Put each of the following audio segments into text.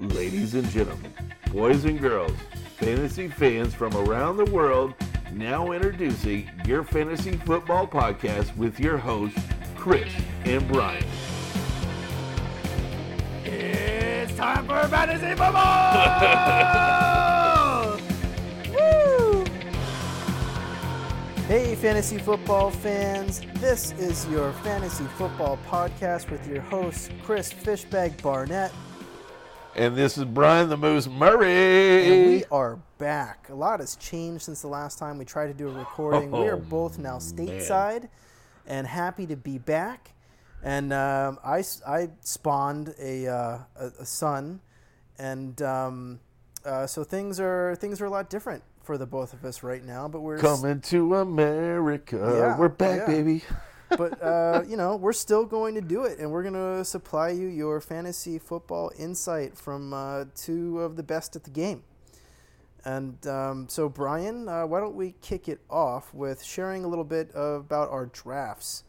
Ladies and gentlemen, boys and girls, fantasy fans from around the world, now introducing your fantasy football podcast with your hosts, Chris and Brian. It's time for fantasy football! Woo! Hey, fantasy football fans. This is your fantasy football podcast with your host, Chris Fishbag Barnett. And this is Brian the Moose And Murray. we are back. A lot has changed since the last time we tried to do a recording. we are Oh, both now stateside and happy to be back. And um, I, s- I spawned a, uh, a, a son, and um, uh, so things are things are a lot different for the both of us right now. But we're s- Coming to America. Yeah, We're back, yeah. baby. But uh, you know we're still going to do it, and we're going to supply you your fantasy football insight from uh, two of the best at the game. And um, so, Brian, uh, why don't we kick it off with sharing a little bit about our drafts?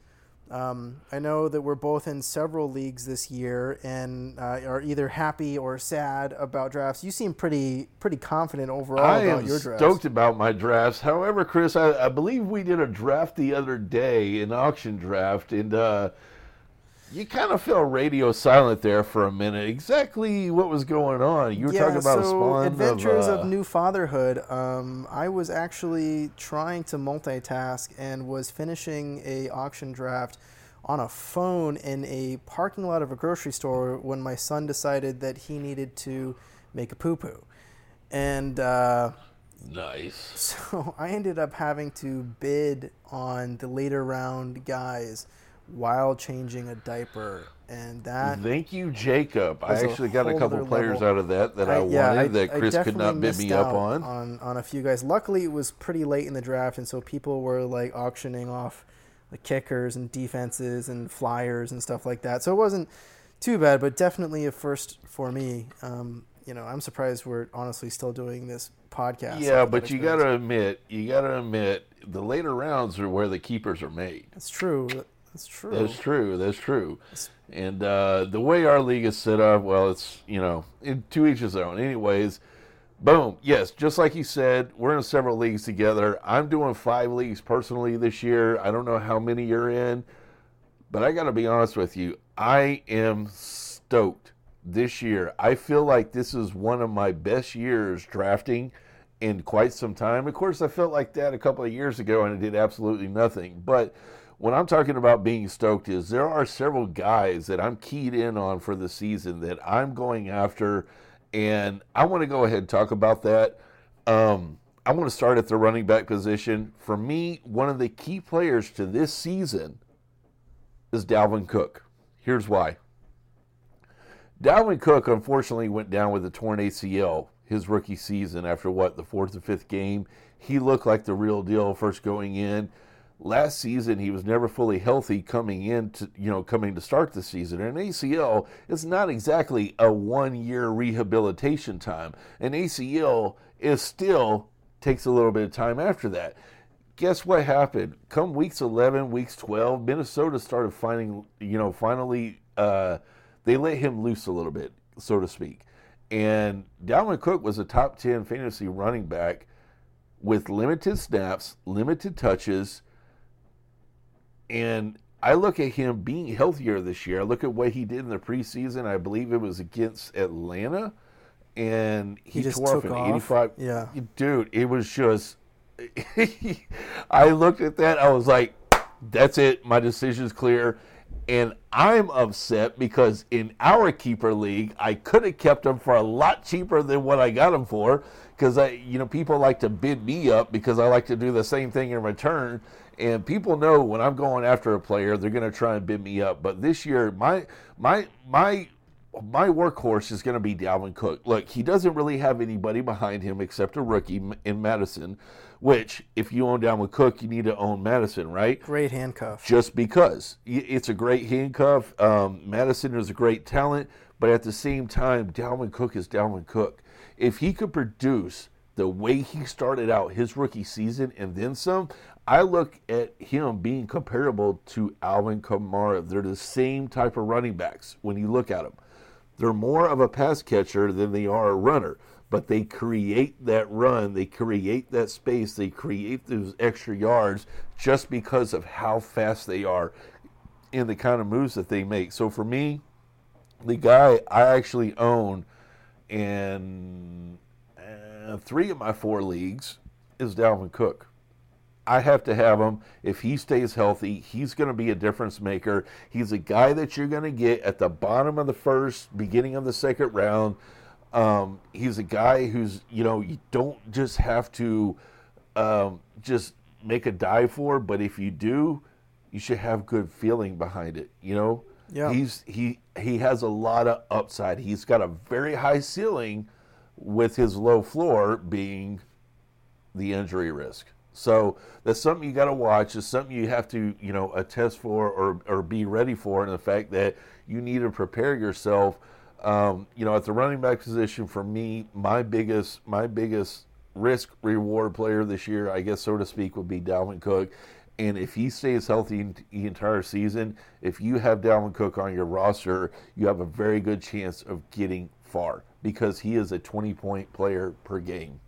Um, I know that we're both in several leagues this year and uh, are either happy or sad about drafts. You seem pretty pretty confident overall I about am your drafts. stoked about my drafts. However, Chris, I, I believe we did a draft the other day, an auction draft, and uh, you kind of fell radio silent there for a minute. Exactly what was going on? You were talking about a so spawn Adventures of, of, uh, New Fatherhood. Um, I was actually trying to multitask and was finishing a auction draft on a phone in a parking lot of a grocery store when my son decided that he needed to make a poo poo, and. Uh, nice. so I ended up having to bid on the later round guys while changing a diaper, and that Thank you, Jacob. I actually got a couple players level. out of that that I, yeah, wanted that I Chris could not bid me up on. on on a few guys. Luckily, it was pretty late in the draft, and so people were like auctioning off the kickers and defenses and flyers and stuff like that. So it wasn't too bad, but definitely a first for me. Um, you know, I'm surprised we're honestly still doing this podcast. Yeah, but you got to admit, you got to admit, the later rounds are where the keepers are made. That's true. That's true. That's true. That's true. And uh, the way our league is set up, well, it's you know, in, to each his own. Anyways, boom. Yes, just like you said, we're in several leagues together. I'm doing five leagues personally this year. I don't know how many you're in, but I got to be honest with you. I am stoked this year. I feel like this is one of my best years drafting in quite some time. Of course, I felt like that a couple of years ago and I did absolutely nothing. But what I'm talking about being stoked is there are several guys that I'm keyed in on for the season that I'm going after, and I want to go ahead and talk about that. Um, I want to start at the running back position. For me, one of the key players to this season is Dalvin Cook. Here's why. Dalvin Cook unfortunately went down with a torn ACL his rookie season after what the fourth or fifth game. He looked like the real deal first going in. Last season he was never fully healthy coming in to you know coming to start the season. And an ACL is not exactly a one year rehabilitation time. An ACL is still takes a little bit of time after that. Guess what happened? Come weeks 11, weeks 12, Minnesota started finding, you know, finally uh, they let him loose a little bit, so to speak. And Dalvin Cook was a top 10 fantasy running back with limited snaps, limited touches. And I look at him being healthier this year. I look at what he did in the preseason. I believe it was against Atlanta. And he, He just tore off took an off? 85. Yeah. Dude, it was just. I looked at that. I was like, that's it. My decision's clear. And I'm upset because in our keeper league, I could have kept him for a lot cheaper than what I got him for. Because I, you know, people like to bid me up because I like to do the same thing in return. And people know when I'm going after a player, they're going to try and bid me up. But this year, my my my my workhorse is going to be Dalvin Cook. Look, he doesn't really have anybody behind him except a rookie in Mattison. Which, if you own Dalvin Cook, you need to own Mattison, right? Great handcuff. just because it's a great handcuff. Um, Mattison is a great talent, but at the same time, Dalvin Cook is Dalvin Cook. If he could produce the way he started out his rookie season and then some, I look at him being comparable to Alvin Kamara. They're the same type of running backs when you look at them. They're more of a pass catcher than they are a runner, but they create that run, they create that space, they create those extra yards just because of how fast they are and the kind of moves that they make. So for me, the guy I actually own in uh, three of my four leagues is Dalvin Cook. I have to have him. If he stays healthy, he's going to be a difference maker. He's a guy that you're going to get at the bottom of the first, beginning of the second round. Um, he's a guy who's, you know, you don't just have to um, just make a dive for, but if you do, you should have good feeling behind it, you know? Yeah. He's he he has a lot of upside. He's got a very high ceiling with his low floor being the injury risk. So that's something you got to watch. It's something you have to, you know, attest for or, or be ready for. And the fact that you need to prepare yourself. Um, you know, at the running back position, for me, my biggest my biggest risk reward player this year, I guess so to speak, would be Dalvin Cook. And if he stays healthy the entire season, if you have Dalvin Cook on your roster, you have a very good chance of getting far because he is a 20 point player per game.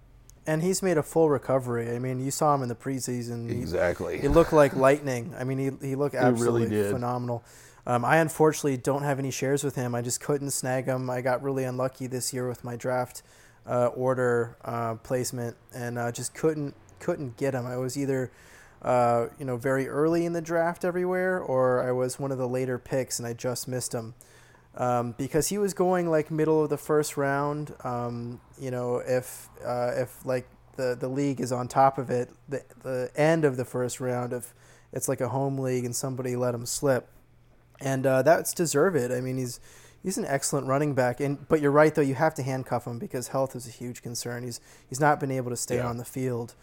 And he's made a full recovery. I mean, you saw him in the preseason. Exactly. He, looked like lightning. I mean, he, he looked really absolutely did. phenomenal. Um, I unfortunately don't have any shares with him. I just couldn't snag him. I got really unlucky this year with my draft uh, order uh, placement, and uh, just couldn't couldn't get him. I was either uh, you know very early in the draft everywhere, or I was one of the later picks, and I just missed him um, because he was going like middle of the first round. Um, you know, if uh, if like the the league is on top of it, the the end of the first round, if it's like a home league and somebody let him slip, and uh, that's deserved. I mean, he's he's an excellent running back, and but you're right though, you have to handcuff him because health is a huge concern. He's he's not been able to stay Yeah. on the field.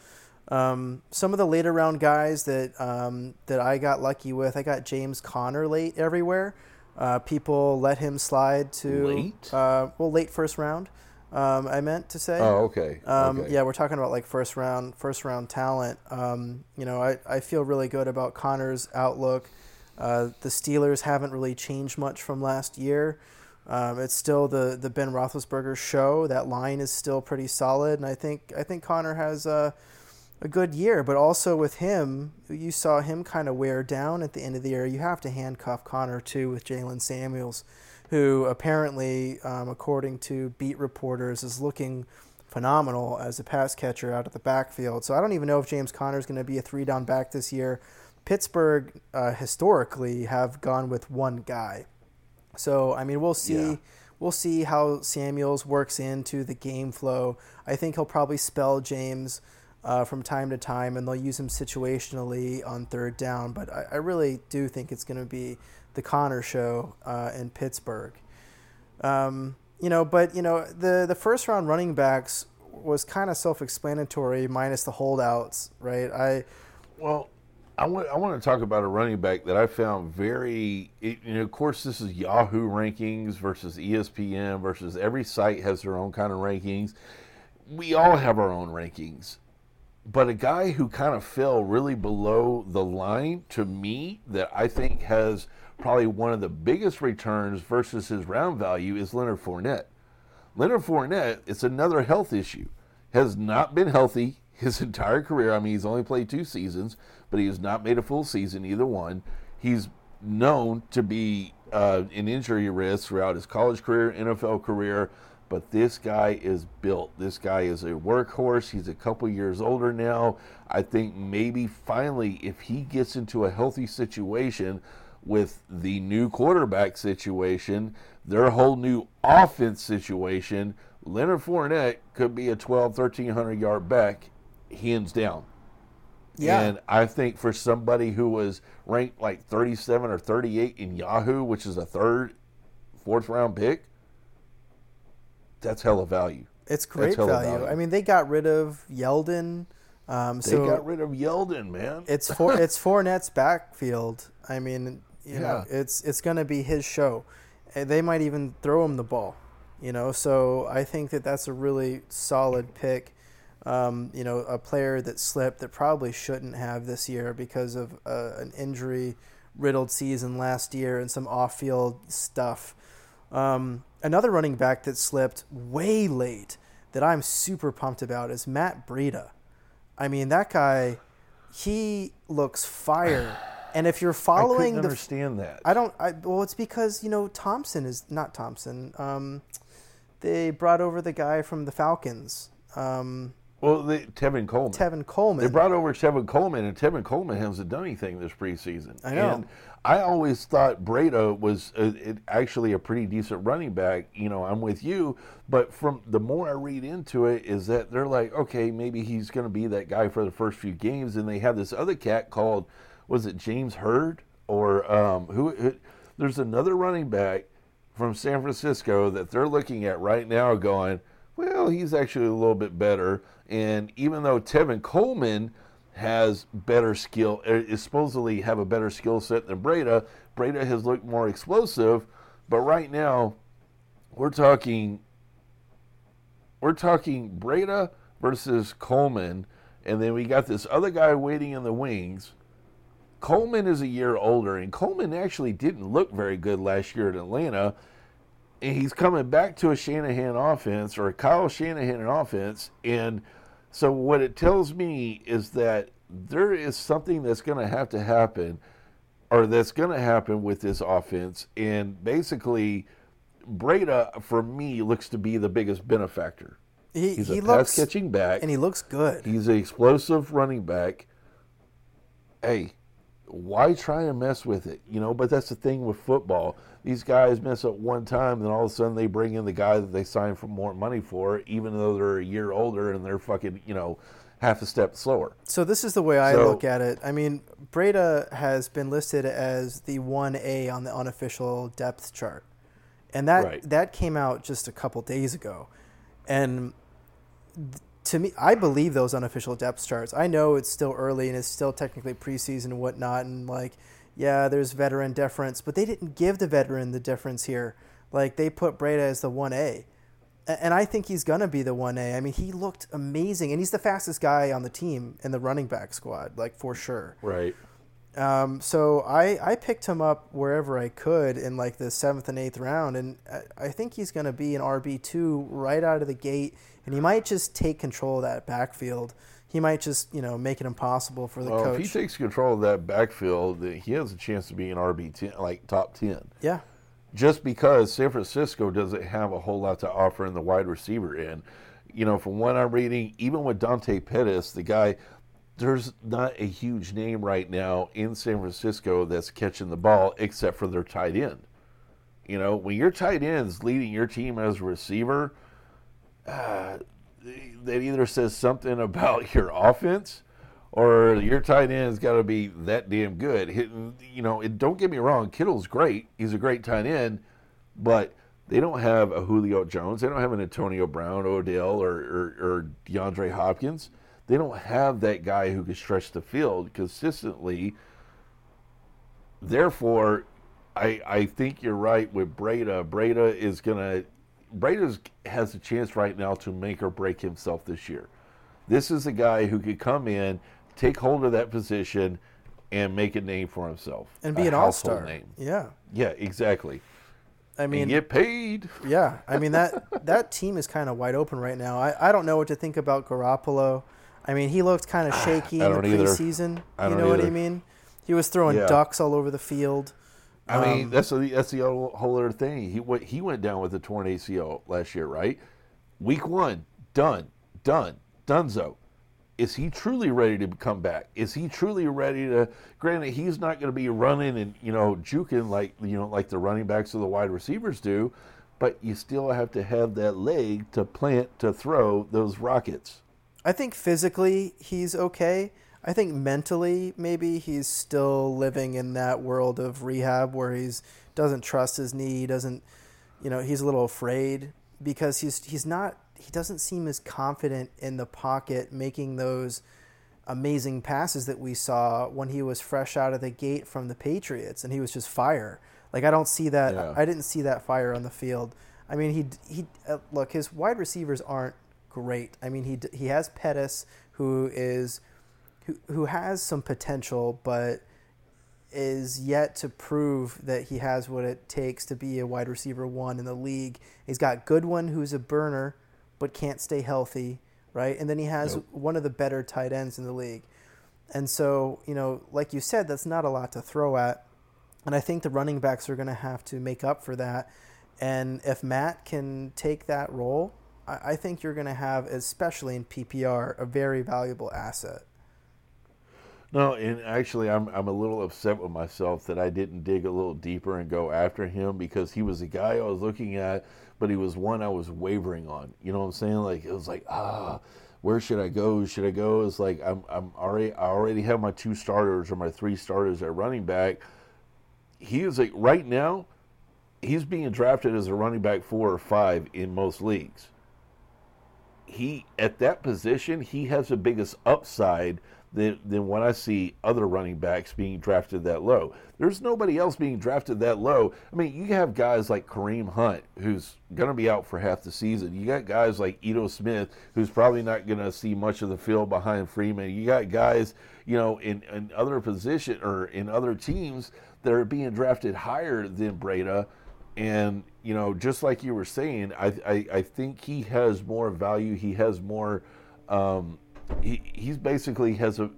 Um, some of the later round guys that um, that I got lucky with, I got James Conner late everywhere. Uh, people let him slide to Late? Uh, well, late first round. Um, I meant to say. Oh, okay. Um, okay. Yeah, we're talking about like first round, first round talent. Um, you know, I, I feel really good about Conner's outlook. Uh, the Steelers haven't really changed much from last year. Um, it's still the, the Ben Roethlisberger show. That line is still pretty solid, and I think I think Conner has a, a good year. But also with him, you saw him kind of wear down at the end of the year. You have to handcuff Conner too with Jaylen Samuels, who apparently, um, according to beat reporters, is looking phenomenal as a pass catcher out of the backfield. So I don't even know if James Conner is going to be a three down back this year. Pittsburgh uh, historically have gone with one guy. So I mean, we'll see. Yeah. We'll see how Samuels works into the game flow. I think he'll probably spell James uh, from time to time, and they'll use him situationally on third down. But I, I really do think it's going to be the Conner show uh, in Pittsburgh. Um, you know, but you know, the the first round running backs was kind of self-explanatory, minus the holdouts, right? I Well, I want I want to talk about a running back that I found very. It, you know, of course, this is Yahoo rankings versus ESPN versus every site has their own kind of rankings. We all have our own rankings, but a guy who kind of fell really below the line to me that I think has probably one of the biggest returns versus his round value is Leonard Fournette. Leonard Fournette, it's another health issue. Has not been healthy his entire career. I mean, he's only played two seasons, but he has not made a full season either one. He's known to be uh, an injury risk throughout his college career, NFL career, but this guy is built. This guy is a workhorse. He's a couple years older now. I think maybe finally, if he gets into a healthy situation, with the new quarterback situation, their whole new offense situation, Leonard Fournette could be a 12, 1300 yard back, hands down. yeah, And I think for somebody who was ranked like 37 or 38 in Yahoo, which is a third, fourth round pick, that's hella value. it's great value. value. I mean, they got rid of Yeldon. Um, They so got rid of Yeldon, man. it's for it's Fournette's backfield. I mean, you know, it's it's going to be his show. They might even throw him the ball, you know. So I think that that's a really solid pick. Um, you know, a player that slipped that probably shouldn't have this year because of uh, an injury riddled season last year and some off field stuff. Um, another running back that slipped way late that I'm super pumped about is Matt Breida. I mean, that guy, he looks fire. And if you're I following couldn't the, understand that. I don't. I, well, it's because you know Thompson is not Thompson. Um, they brought over the guy from the Falcons, um, well, they, Tevin Coleman. Tevin Coleman. They brought over Tevin Coleman, and Tevin Coleman hasn't done anything this preseason. I know. And I always thought Breida was uh it, actually a pretty decent running back. You know, I'm with you, but from the more I read into it, is that they're like, okay, maybe he's going to be that guy for the first few games, and they have this other cat called, was it James Hurd or um, who, who? There's another running back from San Francisco that they're looking at right now, going, well, he's actually a little bit better. And even though Tevin Coleman has better skill, er, is supposedly have a better skill set than Breida, Breida has looked more explosive. But right now, we're talking, we're talking Breida versus Coleman, and then we got this other guy waiting in the wings. Coleman is a year older, and Coleman actually didn't look very good last year at Atlanta. And he's coming back to a Shanahan offense or a Kyle Shanahan offense. And so, what it tells me is that there is something that's going to have to happen, or that's going to happen with this offense. And basically, Breida, for me, looks to be the biggest benefactor. he He's he a looks pass catching back. and he looks good. He's an explosive running back. Hey, why try and mess with it? You know, but that's the thing with football. These guys mess up one time, then all of a sudden they bring in the guy that they signed for more money for, even though they're a year older and they're fucking, you know, half a step slower. So this is the way I So- look at it. I mean, Breida has been listed as the one A on the unofficial depth chart, and that Right. that came out just a couple days ago, and th- to me, I believe those unofficial depth charts. I know it's still early and it's still technically preseason and whatnot, and like, yeah, there's veteran deference, but they didn't give the veteran the difference here. Like they put Breida as the one A. A- And I think he's to be the 1A. I mean, he looked amazing. And he's the fastest guy on the team in the running back squad, like for sure. Right. Um, so I, I picked him up wherever I could in like the seventh and eighth round. And I, I think he's going to be an RB2 right out of the gate. And he might just take control of that backfield. He might just, you know, make it impossible for the Well, coach. if he takes control of that backfield, he has a chance to be an RB ten, like top ten. yeah. just because San Francisco doesn't have a whole lot to offer in the wide receiver end. You know, from what I'm reading, even with Dante Pettis, the guy, there's not a huge name right now in San Francisco that's catching the ball except for their tight end. You know, when your tight end's leading your team as a receiver, uh, that either says something about your offense or your tight end's got to be that damn good. Hitting, you know, it, don't get me wrong, Kittle's great. He's a great tight end, but they don't have a Julio Jones. They don't have an Antonio Brown, Odell, or, or, or DeAndre Hopkins. They don't have that guy who can stretch the field consistently. Therefore, I I think you're right with Breida. Breida is gonna Breida has a chance right now to make or break himself this year. This is a guy who could come in, take hold of that position, and make a name for himself And be an all star. name. Yeah. Yeah, exactly. I mean, and get paid. Yeah, I mean that that team is kind of wide open right now. I, I don't know what to think about Garoppolo. I mean, he looked kind of shaky in the either. preseason. You know what I mean? He was throwing Yeah. ducks all over the field. I mean, Um, that's the that's the whole whole other thing. He went he went down with a torn ACL last year, right? Week one, done, done, donezo. Is he truly ready to come back? Is he truly ready to? Granted, he's not going to be running and you know juking like you know like the running backs or the wide receivers do, but you still have to have that leg to plant to throw those rockets. I think physically he's okay. I think mentally maybe he's still living in that world of rehab where he's doesn't trust his knee, doesn't you know, he's a little afraid because he's he's not he doesn't seem as confident in the pocket making those amazing passes that we saw when he was fresh out of the gate from the Patriots and he was just fire. Like I don't see that Yeah. I didn't see that fire on the field. I mean, he he uh, look his wide receivers aren't great. I mean, he he has Pettis who is who who has some potential, but is yet to prove that he has what it takes to be a wide receiver one in the league. He's got Goodwin, who's a burner, but can't stay healthy, right? And then he has nope. one of the better tight ends in the league. And so, you know, like you said, that's not a lot to throw at. And I think the running backs are going to have to make up for that. And if Matt can take that role, I, think you're going to have, especially in PPR, a very valuable asset. No, and actually, I'm I'm a little upset with myself that I didn't dig a little deeper and go after him because he was a guy I was looking at, but he was one I was wavering on. You know what I'm saying? Like it was like ah, where should I go? Should I go? It's like I'm I'm already I already have my two starters or my three starters at running back. He is like right now, he's being drafted as a running back four or five in most leagues. He at that position, he has the biggest upside than, than when I see other running backs being drafted that low. There's nobody else being drafted that low. I mean, you have guys like Kareem Hunt, who's going to be out for half the season. You got guys like Ito Smith, who's probably not going to see much of the field behind Freeman. You got guys, you know, in, in other position or in other teams that are being drafted higher than Breida. And, you know, just like you were saying, I, I, I think he has more value. He has more. Um, he he's basically has a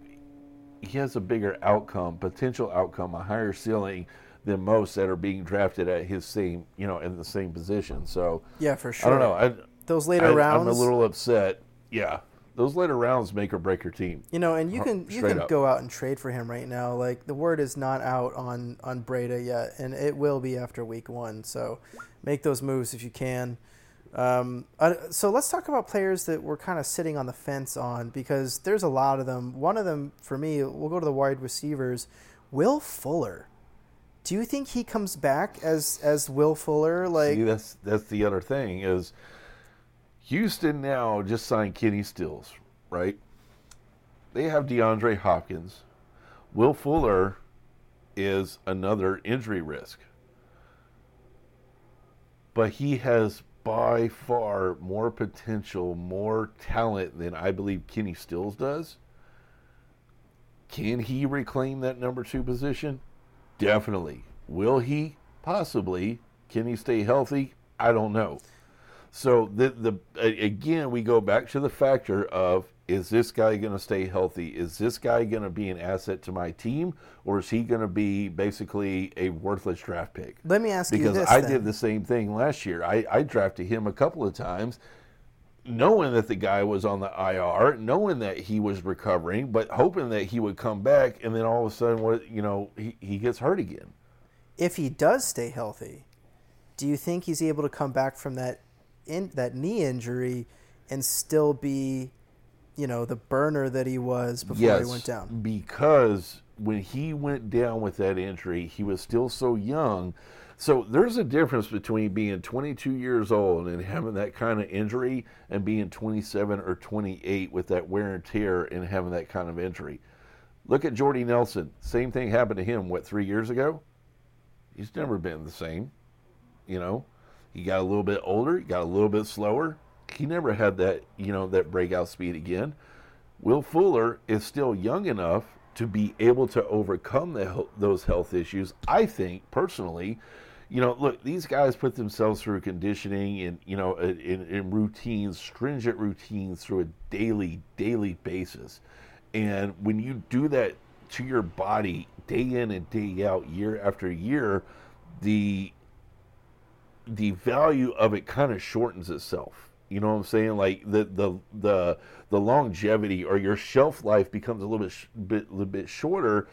he has a bigger outcome, potential outcome, a higher ceiling than most that are being drafted at his same, you know, in the same position. So yeah, for sure. I don't know. I, Those later I, rounds, I'm a little upset. Yeah, those later rounds make or break your team. You know, and you can you can up. go out and trade for him right now. Like the word is not out on on Breida yet, and it will be after week one. So make those moves if you can. Um, so let's talk about players that we're kind of sitting on the fence on because there's a lot of them. One of them, for me, we'll go to the wide receivers. Will Fuller. Do you think he comes back as as Will Fuller? Like See, that's that's the other thing is Houston now just signed Kenny Stills, right? They have DeAndre Hopkins. Will Fuller is another injury risk. But he has by far more potential, more talent than I believe Kenny Stills does. Can he reclaim that number two position? Definitely. Will he? Possibly. Can he stay healthy? I don't know. So the the again we go back to the factor of is this guy going to stay healthy? Is this guy going to be an asset to my team, or is he going to be basically a worthless draft pick? Let me ask because you this. Because I did the same thing last year. I, I drafted him a couple of times, knowing that the guy was on the IR, knowing that he was recovering, but hoping that he would come back, and then all of a sudden, what you know, he, he gets hurt again. If he does stay healthy, do you think he's able to come back from that in that knee injury and still be you know, the burner that he was before yes, he went down. Because when he went down with that injury, he was still so young. So there's a difference between being 22 years old and having that kind of injury and being 27 or 28 with that wear and tear and having that kind of injury. Look at Jordy Nelson. Same thing happened to him, what, three years ago? He's never been the same. You know, he got a little bit older, he got a little bit slower, he never had that, you know, that breakout speed again. Will Fuller is still young enough to be able to overcome the, those health issues. I think personally, you know, look, these guys put themselves through conditioning and you know, in, in routines, stringent routines through a daily, daily basis. And when you do that to your body day in and day out, year after year, the the value of it kind of shortens itself you know what I'm saying? Like the the the the longevity or your shelf life becomes a little bit bit little bit shorter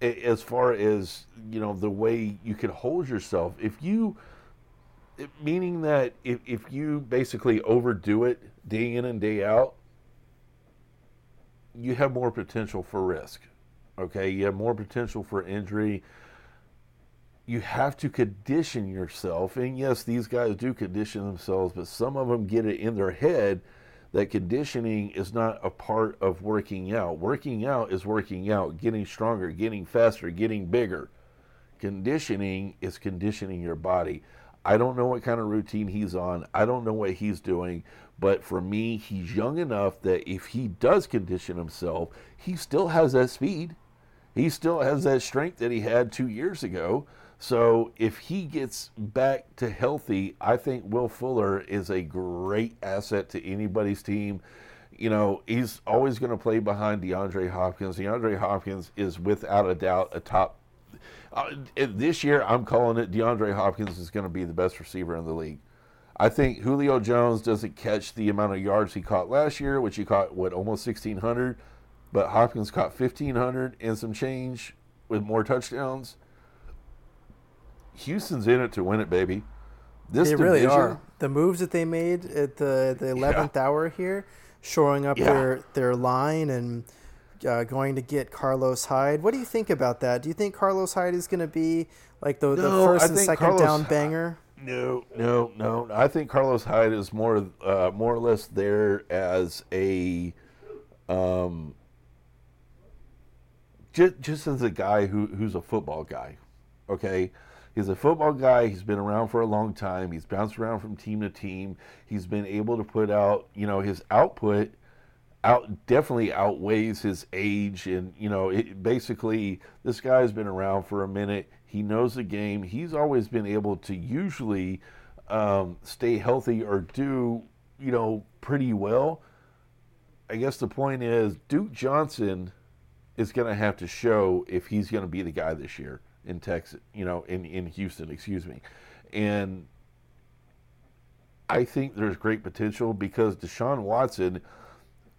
as far as you know the way you can hold yourself. If you meaning that if if you basically overdo it day in and day out, you have more potential for risk. Okay, you have more potential for injury you have to condition yourself. And yes, these guys do condition themselves, but some of them get it in their head that conditioning is not a part of working out. Working out is working out, getting stronger, getting faster, getting bigger. Conditioning is conditioning your body. I don't know what kind of routine he's on. I don't know what he's doing. But for me, he's young enough that if he does condition himself, he still has that speed he still has that strength that he had two years ago. So if he gets back to healthy, I think Will Fuller is a great asset to anybody's team. You know, he's always going to play behind DeAndre Hopkins. DeAndre Hopkins is without a doubt a top. Uh, this year, I'm calling it DeAndre Hopkins is going to be the best receiver in the league. I think Julio Jones doesn't catch the amount of yards he caught last year, which he caught, what, almost 1,600. But Hopkins caught 1,500 and some change with more touchdowns. Houston's in it to win it, baby. This they division, really are. The moves that they made at the the eleventh yeah. hour here, shoring up yeah. their their line and uh, going to get Carlos Hyde. What do you think about that? Do you think Carlos Hyde is going to be like the, no, the first and second Carlos, down banger? No, no, no. I think Carlos Hyde is more uh, more or less there as a um, just just as a guy who who's a football guy. Okay, He's a football guy. He's been around for a long time. He's bounced around from team to team. He's been able to put out, you know, his output out definitely outweighs his age and you know it, basically this guy's been around for a minute he knows the game he's always been able to usually um, stay healthy or do you know pretty well i guess the point is duke johnson is going to have to show if he's going to be the guy this year in Texas, you know, in, in Houston, excuse me. And I think there's great potential because Deshaun Watson,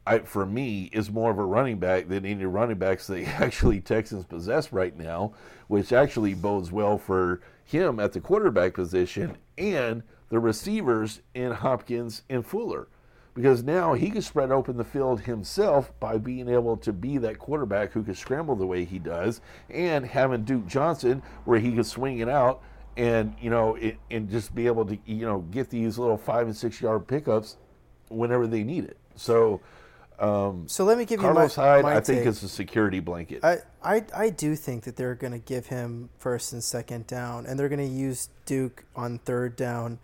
I, for me, is more of a running back than any running backs that actually Texans possess right now, which actually bodes well for him at the quarterback position and the receivers in Hopkins and Fuller because now he can spread open the field himself by being able to be that quarterback who can scramble the way he does, and having Duke Johnson where he can swing it out and you know it, and just be able to you know get these little five and six yard pickups whenever they need it. So. Um, so let me give Carlos you my, Hyde. my I think take. is a security blanket. I, I I do think that they're going to give him first and second down, and they're going to use Duke on third down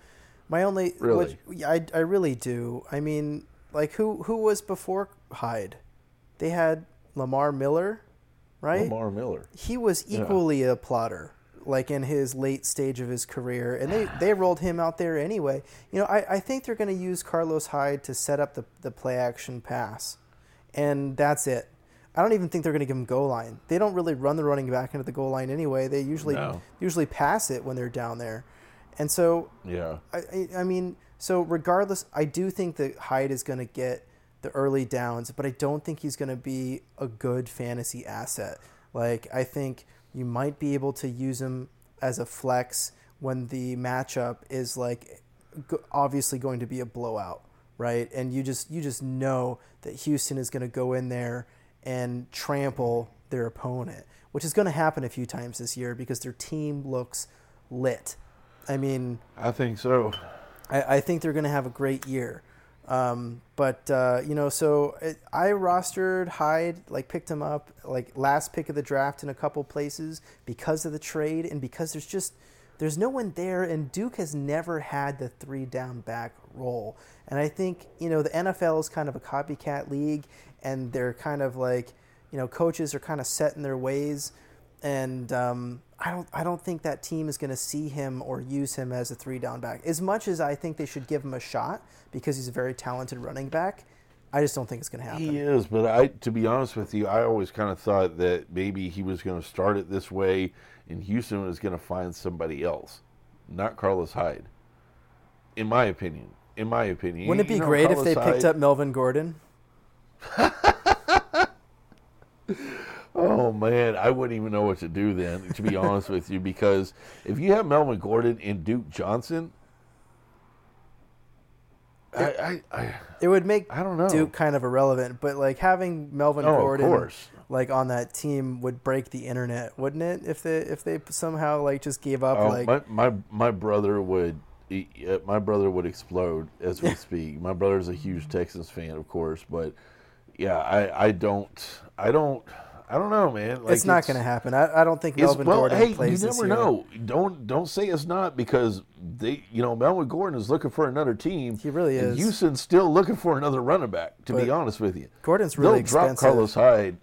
my only really, which, I I really do. I mean, like who who was before Hyde? They had Lamar Miller, right? Lamar Miller. He was equally yeah. a plotter, like in his late stage of his career, and they they rolled him out there anyway. You know, I I think they're going to use Carlos Hyde to set up the the play action pass, and that's it. I don't even think they're going to give him goal line. They don't really run the running back into the goal line anyway. They usually no. usually pass it when they're down there. And so, yeah, I, I mean, so regardless, I do think that Hyde is going to get the early downs, but I don't think he's going to be a good fantasy asset. Like, I think you might be able to use him as a flex when the matchup is like obviously going to be a blowout, right? And you just you just know that Houston is going to go in there and trample their opponent, which is going to happen a few times this year because their team looks lit. I mean, I think so. I, I think they're going to have a great year. Um, but uh, you know, so it, I rostered Hyde, like picked him up, like last pick of the draft in a couple places because of the trade and because there's just there's no one there, and Duke has never had the three down back role. And I think you know the NFL is kind of a copycat league, and they're kind of like you know coaches are kind of set in their ways, and um, I don't I don't think that team is going to see him or use him as a three down back. As much as I think they should give him a shot because he's a very talented running back, I just don't think it's going to happen. He is, but I to be honest with you, I always kind of thought that maybe he was going to start it this way and Houston was going to find somebody else, not Carlos Hyde. In my opinion. In my opinion. Wouldn't it be you know, great Carlos if they Hyde, picked up Melvin Gordon? Oh man, I wouldn't even know what to do then, to be honest with you, because if you have Melvin Gordon and Duke Johnson, I, I, I, it would make I don't know Duke kind of irrelevant, but like having Melvin oh, Gordon like on that team would break the internet, wouldn't it? If they if they somehow like just gave up, oh, like my, my my brother would my brother would explode as we speak. My brother's a huge Texans fan, of course, but yeah, I I don't I don't. I don't know, man. Like, it's not going to happen. I, I, don't think Melvin well, Gordon hey, plays you never know. Don't don't say it's not because they, you know, Melvin Gordon is looking for another team. He really is. Houston's still looking for another running back. To but be honest with you, Gordon's really They'll expensive. drop Carlos Hyde.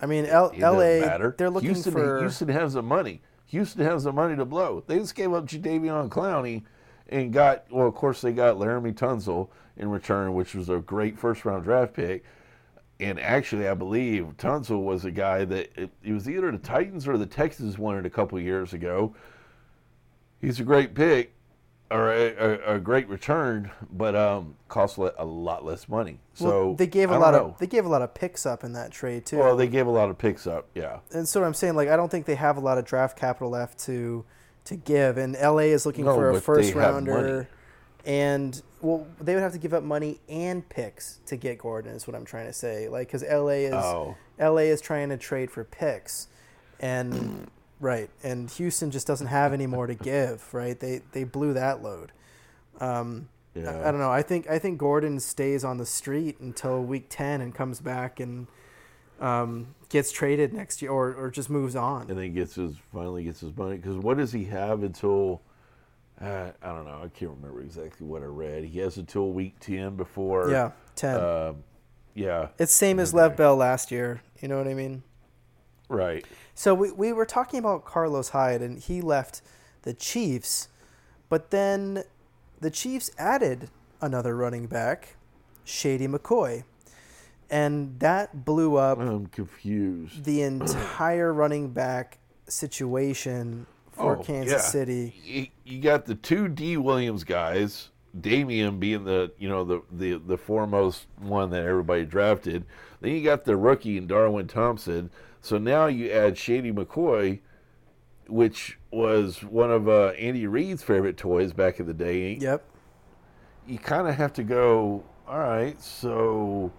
I mean, L- L.A. They're looking Houston, for Houston has the money. Houston has the money to blow. They just gave up Jadeveon Clowney and got well. Of course, they got Laremy Tunsil in return, which was a great first round draft pick. And actually, I believe Tunsil was a guy that it, it was either the Titans or the Texans wanted a couple years ago. He's a great pick or a, a, a great return, but um, costs a lot less money. well, So they gave a lot of they gave a lot of picks up in that trade too. well, they gave a lot of picks up. Yeah. and so I'm saying, like, I don't think they have a lot of draft capital left to to give. And LA is looking No, for a first rounder. And well, they would have to give up money and picks to get Gordon. Is what I'm trying to say. Like, because LA is Oh. LA is trying to trade for picks, and right, and Houston just doesn't have any more to give. Right, they they blew that load. Um, I- Yeah. I, don't know. I think I think Gordon stays on the street until week ten and comes back and um, gets traded next year, or, or just moves on. and then gets his finally gets his money because what does he have until uh, I don't know. I can't remember exactly what I read. He has until week ten before. Yeah, ten. um, yeah. It's same as Lev Bell last year. You know what I mean? right. So we we were talking about Carlos Hyde, and he left the Chiefs, but then the Chiefs added another running back, Shady McCoy, and that blew up I'm confused. the entire running back situation for Oh, Kansas yeah. City. you, got the two D Williams guys Damien being the you know the, the the foremost one that everybody drafted then you got the rookie and Darwin Thompson so now you add Shady McCoy which was one of uh, Andy Reid's favorite toys back in the day Yep. you kind of have to go. All right, so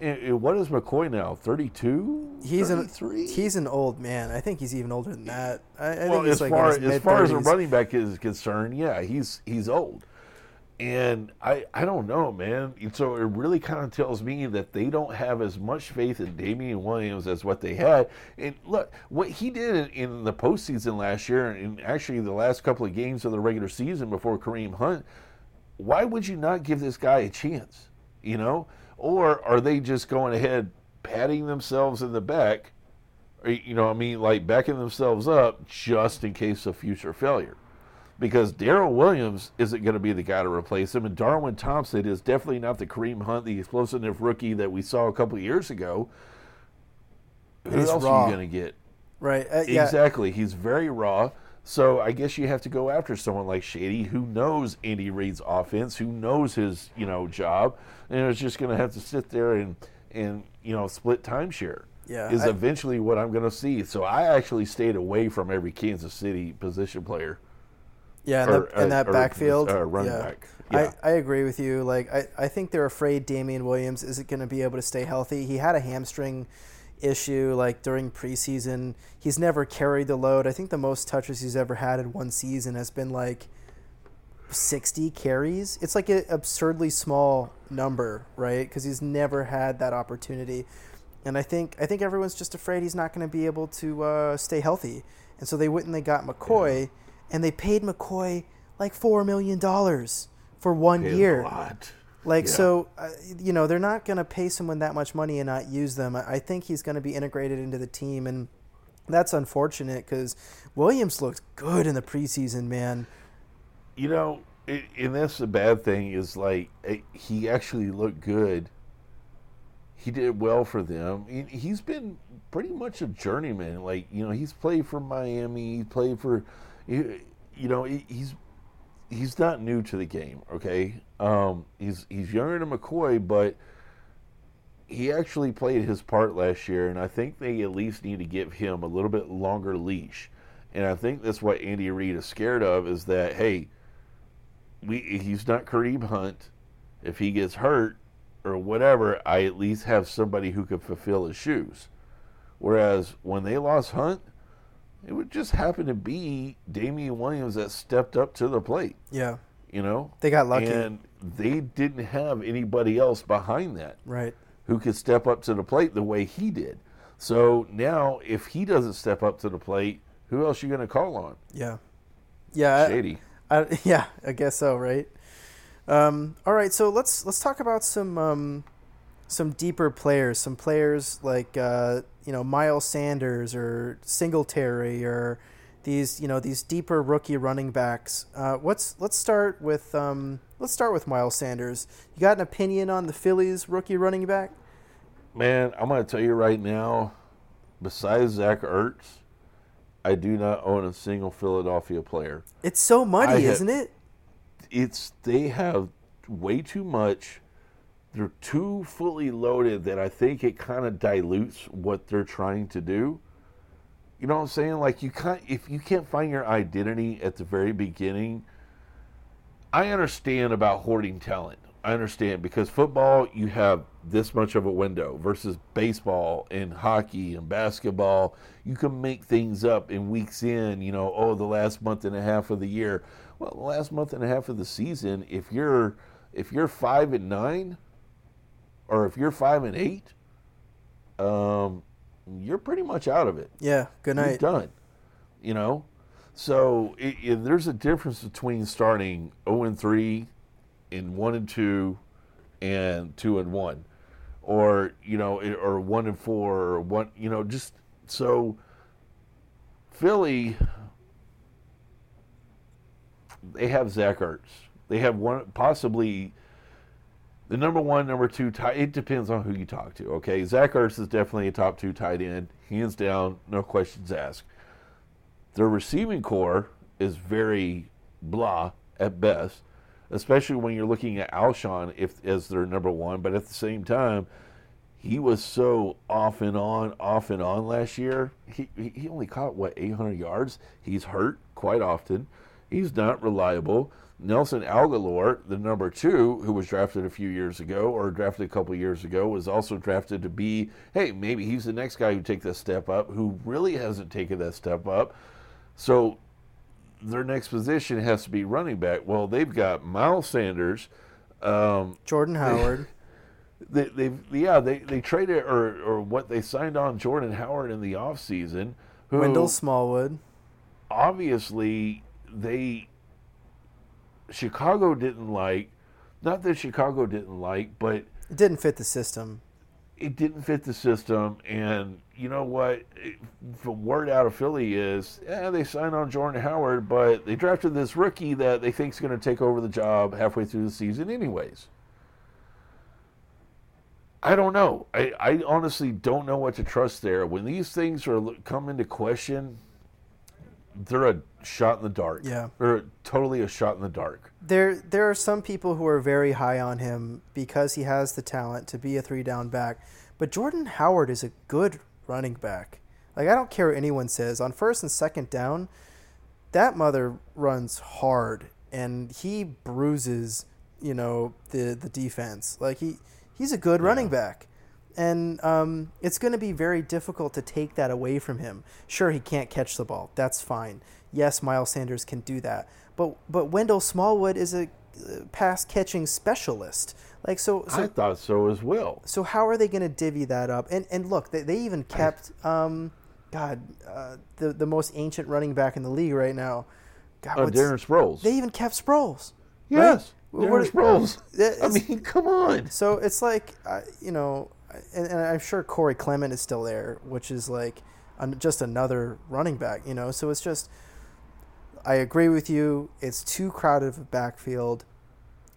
what is McCoy now? Thirty-two. He's an 33? he's an old man. I think he's even older than that. I, I well, think as like far as far as a running back is concerned, yeah, he's he's old, and I I don't know, man. And so it really kind of tells me that they don't have as much faith in Damien Williams as what they had. And look, what he did in the postseason last year, and actually the last couple of games of the regular season before Kareem Hunt, why would you not give this guy a chance? You know, or are they just going ahead patting themselves in the back? Or, you know, I mean, like backing themselves up just in case of future failure. Because Darrel Williams isn't going to be the guy to replace him, and Darwin Thompson is definitely not the Kareem Hunt, the explosive rookie that we saw a couple of years ago. Who He's else raw. are you going to get? right? Uh, yeah. Exactly. He's very raw. So I guess you have to go after someone like Shady who knows Andy Reid's offense, who knows his, you know, job, and is just going to have to sit there and and you know split timeshare. Yeah, is I- eventually what I'm going to see. So I actually stayed away from every Kansas City position player. Yeah, in, Or, uh, that or, backfield. uh, running yeah. back. Yeah. I, I agree with you. Like I, I think they're afraid Damien Williams isn't going to be able to stay healthy. He had a hamstring issue like during preseason. He's never carried the load. I think the most touches he's ever had in one season has been like 60 carries. It's like an absurdly small number, right? Because he's never had that opportunity. And I think I think everyone's just afraid he's not going to be able to uh, stay healthy. And so they went and they got McCoy, and they paid McCoy like four million dollars for one Paid a year. lot. Like Yeah. so, uh, you know, they're not going to pay someone that much money and not use them. I think he's going to be integrated into the team, and that's unfortunate because Williams looked good in the preseason, man. You know, it, and that's the bad thing is like eh, he actually looked good. He did well for them. He- He's been pretty much a journeyman. Like you know, he's played for Miami. He played for, you you know, he- he's he's not new to the game. Okay, um, he's he's younger than McCoy, but he actually played his part last year, and I think they at least need to give him a little bit longer leash. And I think that's what Andy Reid is scared of is that hey, we he's not Kareem Hunt. If he gets hurt or whatever, I at least have somebody who could fulfill his shoes. Whereas when they lost Hunt, it would just happen to be Damien Williams that stepped up to the plate. Yeah, You know, They got lucky. and they didn't have anybody else behind that right. who could step up to the plate the way he did. So now, if he doesn't step up to the plate, who else are you going to call on? Yeah, yeah, I- Shady. I, yeah. I guess so, right? Um, all right, so let's let's talk about some um, some deeper players, some players like uh, you know Miles Sanders or Singletary or these you know these deeper rookie running backs. Uh, what's let's start with um, let's start with Miles Sanders. You got an opinion on the Phillies rookie running back? Man, I'm going to tell you right now. Besides Zach Ertz, I do not own a single Philadelphia player. It's so muddy, I ha- isn't it? It's they have way too much. They're too fully loaded that I think it kind of dilutes what they're trying to do. You know what I'm saying? Like you can't if you can't find your identity at the very beginning. I understand about hoarding talent. I understand because football you have this much of a window versus baseball and hockey and basketball. You can make things up in weeks in, you know, oh the last month and a half of the year. Well, the last month and a half of the season, if you're if you're 5 and 9 or if you're 5 and 8, um you're pretty much out of it. Yeah. Good night. You're done. You know, so it, it, there's a difference between starting 0 and 3 and 1 and 2 and 2 and 1 or you know it- or 1 and 4 or 1 you know just so Philly they have Zach Ertz. They have one possibly the number one, number two tight. It depends on who you talk to. Okay, Zach Ertz is definitely a top two tight end, hands down, no questions asked. Their receiving core is very blah at best, especially when you're looking at Alshon if as their number one. But at the same time, he was so off and on, off and on last year. He he he only caught what 800 yards. He's hurt quite often. He's not reliable. Nelson Agholor, the number two, who was drafted a few years ago or drafted a couple years ago, was also drafted to be, hey, maybe he's the next guy who take that step up, who really hasn't taken that step up. So their next position has to be running back. Well, they've got Miles Sanders. Um, Jordan Howard. they, they've yeah they, they traded or or what they signed on Jordan Howard in the offseason who Wendell Smallwood. obviously they Chicago didn't like not that Chicago didn't like but It didn't fit the system. it didn't fit the system and you know what It- from word out of Philly is yeah they signed on Jordan Howard but they drafted this rookie that they think is going to take over the job halfway through the season anyways I don't know. I, I honestly don't know what to trust there. When these things are come into question, they're a shot in the dark. Yeah. they're totally a shot in the dark. There, there are some people who are very high on him because he has the talent to be a three down back. But Jordan Howard is a good running back. Like I don't care what anyone says. On first and second down, that mother runs hard and he bruises, you know, the the defense. Like he he's a good running back. And um, it's going to be very difficult to take that away from him. Sure, he can't catch the ball. That's fine. Yes, Miles Sanders can do that. But but Wendell Smallwood is a uh, pass catching specialist. Like so, so I thought so as well. so how are they going to divvy that up? And and look, they, they even kept um, God uh, the the most ancient running back in the league right now. God, Uh, Darren Sproles. they even kept Sproles. yes, What- Darren Sproles. I mean, come on. So it's like, uh, you know, and, and I'm sure Corey Clement is still there, which is like an, just another running back, you know. So it's just, I agree with you. It's too crowded of a backfield.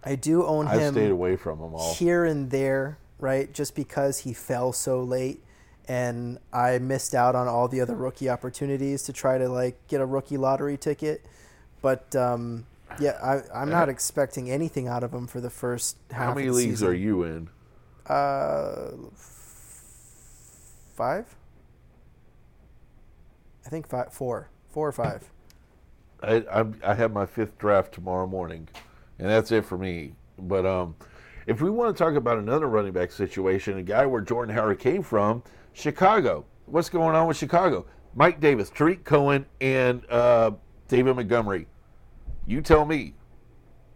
I do own I've him stayed away from them all. here and there, right? Just because he fell so late, and I missed out on all the other rookie opportunities to try to like get a rookie lottery ticket. But um, yeah, I, I'm not expecting anything out of him for the first half. How many leagues season. are you in? Uh, five. I think five, four, four or five. I, I'm, I have my fifth draft tomorrow morning, and that's it for me. But um, if we want to talk about another running back situation, a guy where Jordan Howard came from, Chicago. What's going on with Chicago? Mike Davis, Tarik Cohen, and uh, David Montgomery. You tell me.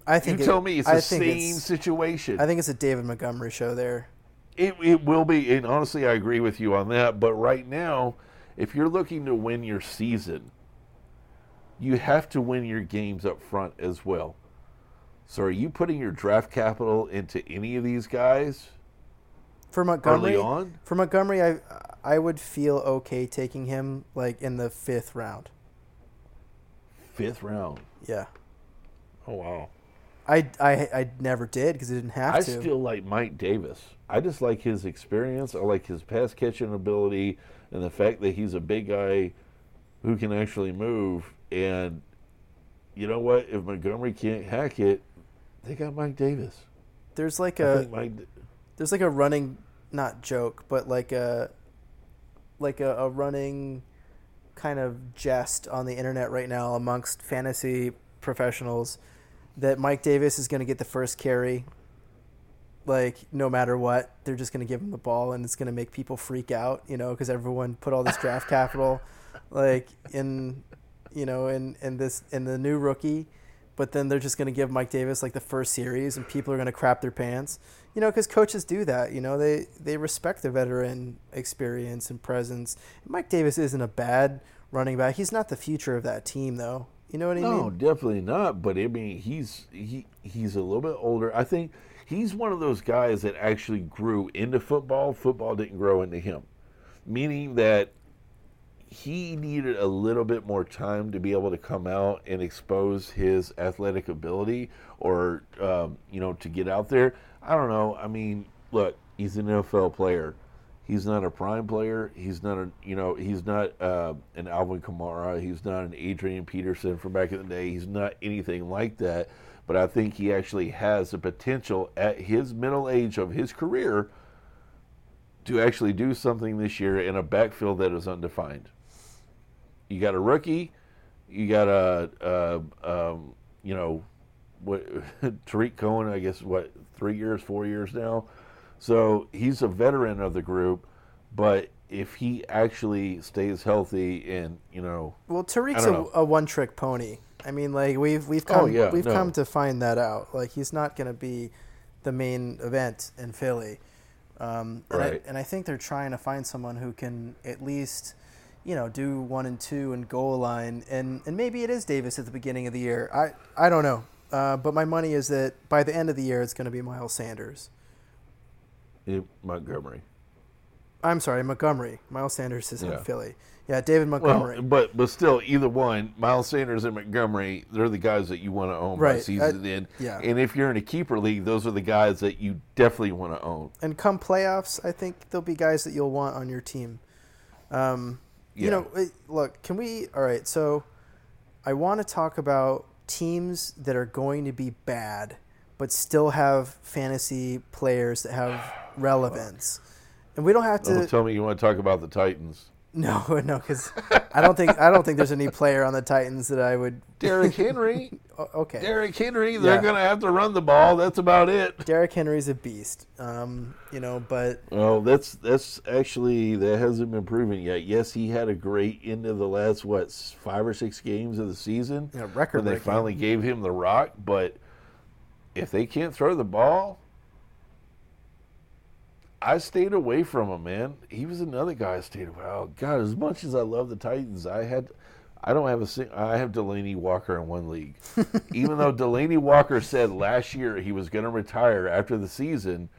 I You think. tell me it's I the same it's- situation. I think it's a David Montgomery show there. It, it will be, and honestly, I agree with you on that. But right now, if you're looking to win your season, you have to win your games up front as well. So, are you putting your draft capital into any of these guys? for Montgomery. early on. For Montgomery, I I would feel okay taking him like in the fifth round. Fifth round. Yeah, Oh wow. I I, I never did because I didn't have I to. I still like Mike Davis. I just like his experience. I like his pass catching ability and the fact that he's a big guy who can actually move. And you know what? If Montgomery can't hack it, they got Mike Davis. there's like a Mike. there's like a running not joke, but like a like a, a running kind of jest on the internet right now amongst fantasy professionals that Mike Davis is going to get the first carry. Like no matter what, they're just going to give him the ball, and it's going to make people freak out, you know, because everyone put all this draft capital, like in, you know, in in this in the new rookie, but then they're just going to give Mike Davis like the first series, and people are going to crap their pants, you know, because coaches do that, you know, they they respect the veteran experience and presence. Mike Davis isn't a bad running back. He's not the future of that team, though. You know what I No, mean? definitely not. But I mean, he's he he's a little bit older. I think he's one of those guys that actually grew into football. Football didn't grow into him, meaning that he needed a little bit more time to be able to come out and expose his athletic ability, or um, you know, to get out there. I don't know. I mean, look, he's an NFL player. He's not a prime player. He's not a you know he's not uh, an Alvin Kamara. He's not an Adrian Peterson from back in the day. He's not anything like that. But I think he actually has the potential at his middle age of his career to actually do something this year in a backfield that is undefined. You got a rookie. You got a, a um, you know what Tarik Cohen. I guess what three years, four years now. So he's a veteran of the group, but if he actually stays healthy and you know, Well, Tarik's know. a, a one-trick pony. I mean, like we've we've come Oh, yeah, we've no. come to find that out. Like he's not going to be the main event in Philly, um, and, Right. I, and I think they're trying to find someone who can at least, you know, do one and two and goal line, and and maybe it is Davis at the beginning of the year. I I don't know, uh, but my money is that by the end of the year it's going to be Miles Sanders. In Montgomery. I'm sorry, Montgomery. Miles Sanders is Yeah. in Philly. Yeah, David Well, Montgomery. but but still, either one, Miles Sanders and Montgomery, they're the guys that you want to own by season I- end. yeah. And if you're in a keeper league, those are the guys that you definitely want to own. and come playoffs, I think there'll be guys that you'll want on your team. Um, You know, eh, look, can we? All right, so I want to talk about teams that are going to be bad, but still have fantasy players that have relevance. And we don't have Don't to. tell me you want to talk about the Titans. No, no, because I don't think I don't think there's any player on the Titans that I would. Derrick Henry. Okay, Derrick Henry. They're Yeah. going to have to run the ball. That's about it. Derrick Henry's a beast. Um, you know, but Well, that's that's actually that hasn't been proven yet. Yes, he had a great end of the last what five or six games of the season Yeah, record when they finally gave him the rock. But if they can't throw the ball, I stayed away from him, man. He was another guy I stayed away. Oh God, as much as I love the Titans, I had. I don't have a sing- I have Delanie Walker in one league. Even though Delanie Walker said last year he was going to retire after the season,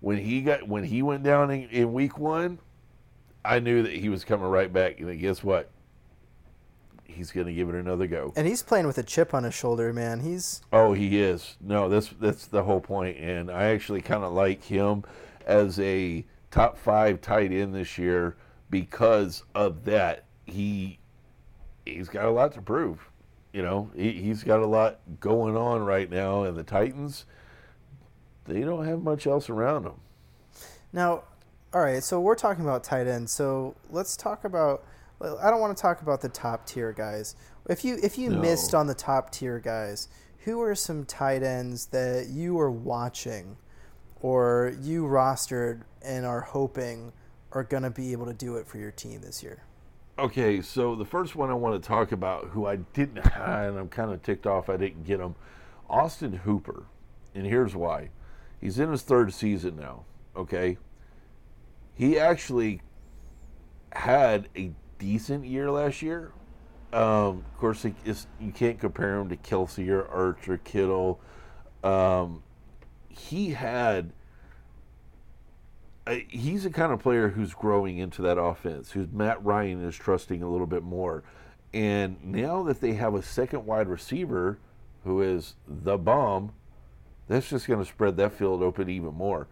when he got when he went down in, in week one, I knew that he was coming right back. And guess what? He's going to give it another go. and he's playing with a chip on his shoulder, man. He's Oh, he is. No, that's that's the whole point. And I actually kind of like him as a top five tight end this year because of that. He he's got a lot to prove. You know, he, he's got a lot going on right now, and the Titans they don't have much else around them. Now, all right, so we're talking about tight ends. So let's talk about. I don't want to talk about the top tier guys. If you if you No. missed on the top tier guys, who are some tight ends that you are watching, or you rostered and are hoping are going to be able to do it for your team this year? Okay, so the first one I want to talk about, who I didn't, and I'm kind of ticked off I didn't get him, Austin Hooper, and here's why. He's in his third season now. Okay, he actually had a decent year last year. Um, of course, you can't compare him to Kelce or Archer Kittle. Um, he had I, he's the kind of player who's growing into that offense, who's Matt Ryan is trusting a little bit more. And now that they have a second wide receiver who is the bomb, that's just going to spread that field open even more.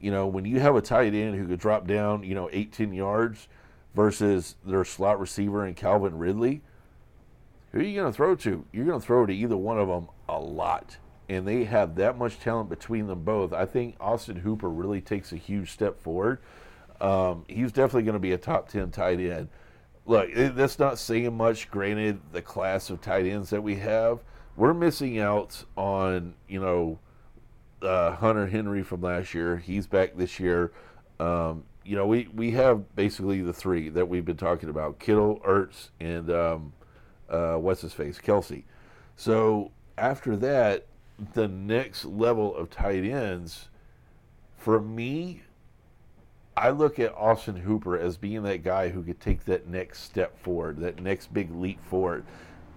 You know, when you have a tight end who could drop down, you know, 18 yards versus their slot receiver and Calvin Ridley, who are you going to throw to? You're going to throw to either one of them a lot. And they have that much talent between them both. I think Austin Hooper really takes a huge step forward. Um, he's definitely going to be a top 10 tight end. Look, it, that's not saying much. Granted, the class of tight ends that we have, we're missing out on, you know, uh, Hunter Henry from last year. He's back this year. Um, you know, we, we have basically the three that we've been talking about Kittle, Ertz, and um, uh, what's his face, Kelce. So after that, the next level of tight ends, for me, I look at Austin Hooper as being that guy who could take that next step forward, that next big leap forward.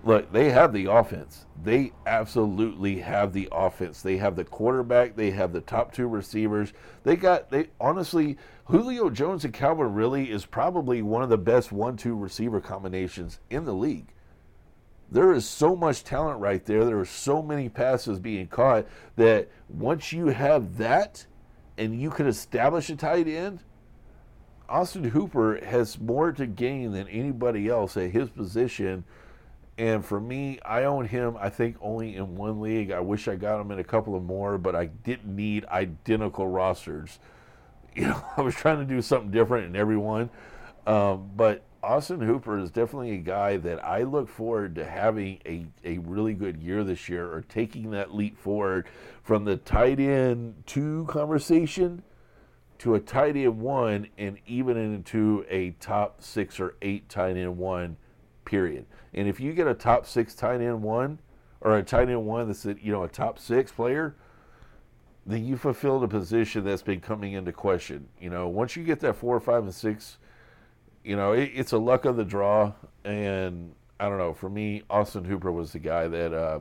Look, they have the offense. They absolutely have the offense. They have the quarterback. They have the top two receivers. They got they honestly Julio Jones and Calvin really is probably one of the best one-two receiver combinations in the league. There is so much talent right there. There are so many passes being caught that once you have that and you can establish a tight end, Austin Hooper has more to gain than anybody else at his position. And for me, I own him, I think, only in one league. I wish I got him in a couple of more, but I didn't need identical rosters. You know, I was trying to do something different in everyone. Um, but Austin Hooper is definitely a guy that I look forward to having a, a really good year this year or taking that leap forward from the tight end two conversation to a tight end one and even into a top six or eight tight end one period. And if you get a top six tight end one or a tight end one that's a, you know a top six player, then you fulfilled a position that's been coming into question. You know, once you get that four, or five, and six, you know, it, it's a luck of the draw. And I don't know. For me, Austin Hooper was the guy that, uh,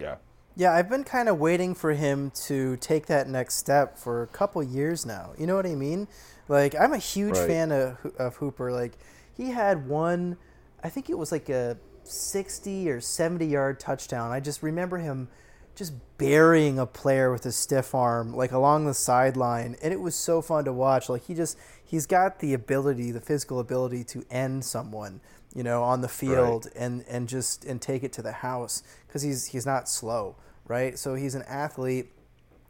yeah. Yeah, I've been kind of waiting for him to take that next step for a couple years now. You know what I mean? Like, I'm a huge Right. fan of, of Hooper. Like, he had one, I think it was like a 60 or 70 yard touchdown. I just remember him just burying a player with a stiff arm, like along the sideline. And it was so fun to watch. Like, he just, he's got the ability, the physical ability to end someone, you know, on the field and, and just, and take it to the house because he's, he's not slow, right? So he's an athlete.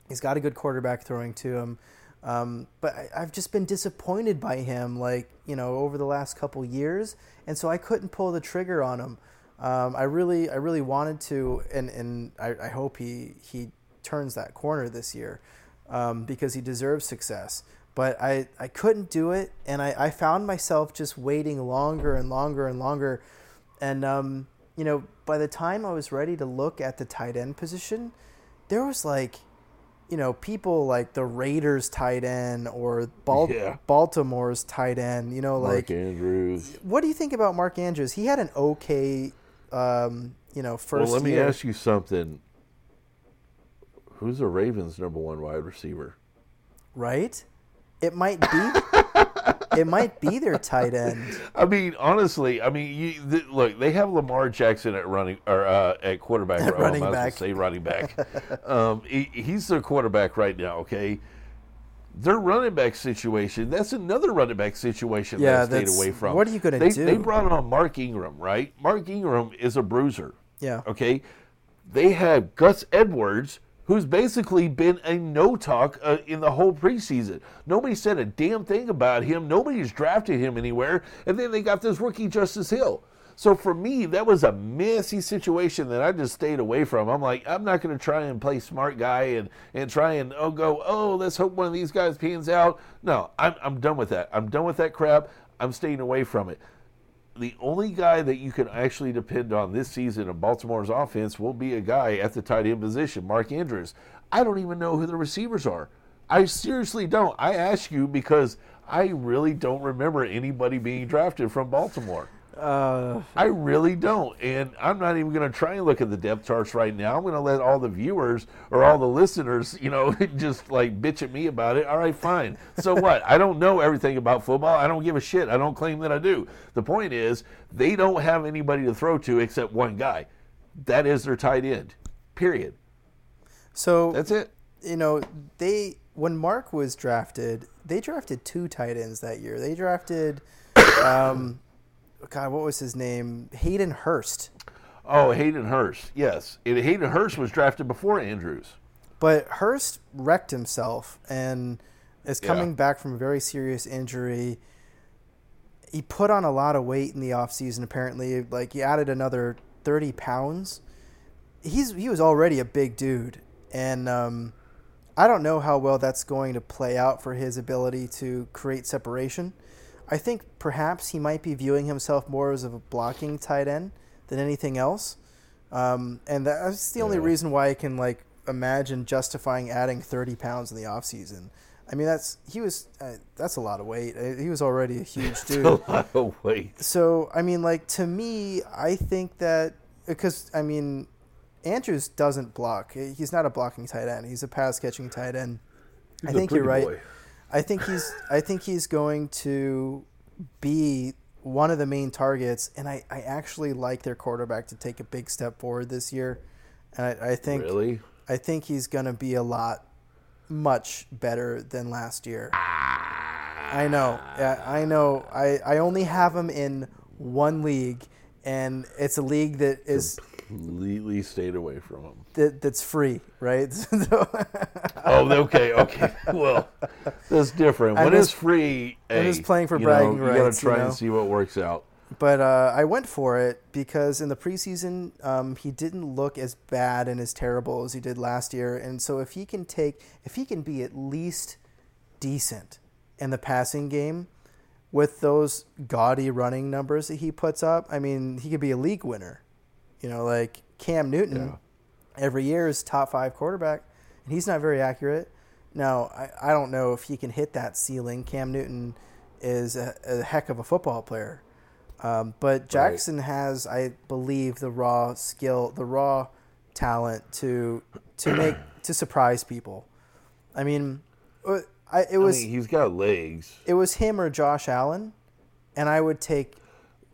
He's got a good quarterback throwing to him. Um, but I, I've just been disappointed by him, like you know, over the last couple years, and so I couldn't pull the trigger on him. Um, I really, I really wanted to, and and I, I hope he he turns that corner this year um, because he deserves success. But I, I couldn't do it, and I, I found myself just waiting longer and longer and longer, and um, you know, by the time I was ready to look at the tight end position, there was like you know, people like the Raiders tight end or Bal- Yeah. Baltimore's tight end, you know, like Mark Andrews. what do you think about Mark Andrews? He had an okay, um, you know, first Well, let me ask you something. Who's the Ravens' number one wide receiver? right? It might be, it might be their tight end. I mean, honestly, I mean, you, th- look, they have Lamar Jackson at running or uh, at quarterback. At running might as well back. say running back. um, he, he's their quarterback right now. Okay, their running back situation. That's another running back situation Yeah, that I stayed that's- away from. what are you gonna do? They brought on Mark Ingram, right? Mark Ingram is a bruiser. Yeah, Okay, they have Gus Edwards, who's basically been a no talk uh, in the whole preseason. Nobody said a damn thing about him. Nobody's drafted him anywhere. And then they got this rookie Justice Hill. So for me, that was a messy situation that I just stayed away from. I'm like, I'm not going to try and play smart guy and, and try and oh go oh let's hope one of these guys pans out. No, I'm I'm done with that. I'm done with that crap. I'm staying away from it the only guy that you can actually depend on this season in Baltimore's offense will be a guy at the tight end position, Mark Andrews. I don't even know who the receivers are. I seriously don't. I ask you because I really don't remember anybody being drafted from Baltimore. Uh, I really don't. And I'm not even going to try and look at the depth charts right now. I'm going to let all the viewers or all the listeners, you know, just like bitch at me about it. All right, fine. So what? I don't know everything about football. I don't give a shit. I don't claim that I do. The point is, they don't have anybody to throw to except one guy. That is their tight end. Period. so That's it. you know they when Mark was drafted, they drafted two tight ends that year. They drafted, um, God, what was his name? Hayden Hurst. Oh, Hayden Hurst. Yes. And Hayden Hurst was drafted before Andrews. But Hurst wrecked himself and is coming Yeah. back from a very serious injury. He put on a lot of weight in the offseason, apparently. Like, he added another 30 pounds. He's He was already a big dude. And um, I don't know how well that's going to play out for his ability to create separation. I think perhaps he might be viewing himself more as a blocking tight end than anything else. Um, and that's the only Yeah. reason why I can like imagine justifying adding 30 pounds in the offseason. I mean, that's he was uh, that's a lot of weight. Uh, He was already a huge dude. A lot of weight. So I mean, like to me, I think that because I mean, Andrews doesn't block. He's not a blocking tight end. He's a pass catching tight end. I He's a think you're right. boy. I think he's I think he's going to be one of the main targets, and I, I actually like their quarterback to take a big step forward this year. And I, I think Really? I think he's going to be a lot much better than last year. I know. Yeah, I know. I, I only have him in one league, and it's a league that is Completely stayed away from him. that, that's free, right? Oh, okay, okay. Well, that's different. When just- it's free, I'm just playing for bragging know, You rights, gotta try you know? and see what works out. But uh, I went for it because in the preseason, um, he didn't look as bad and as terrible as he did last year. And so if he can take, if he can be at least decent in the passing game with those gaudy running numbers that he puts up, I mean, he could be a league winner. You know, like Cam Newton every year is top five quarterback, and he's not very accurate. Now, I, I don't know if he can hit that ceiling. Cam Newton is a, a heck of a football player. Um, but Jackson has, I believe, the raw skill, the raw talent to to make to surprise people. I mean, uh, I, it I was mean, he's got legs. it was him or Josh Allen, and I would take,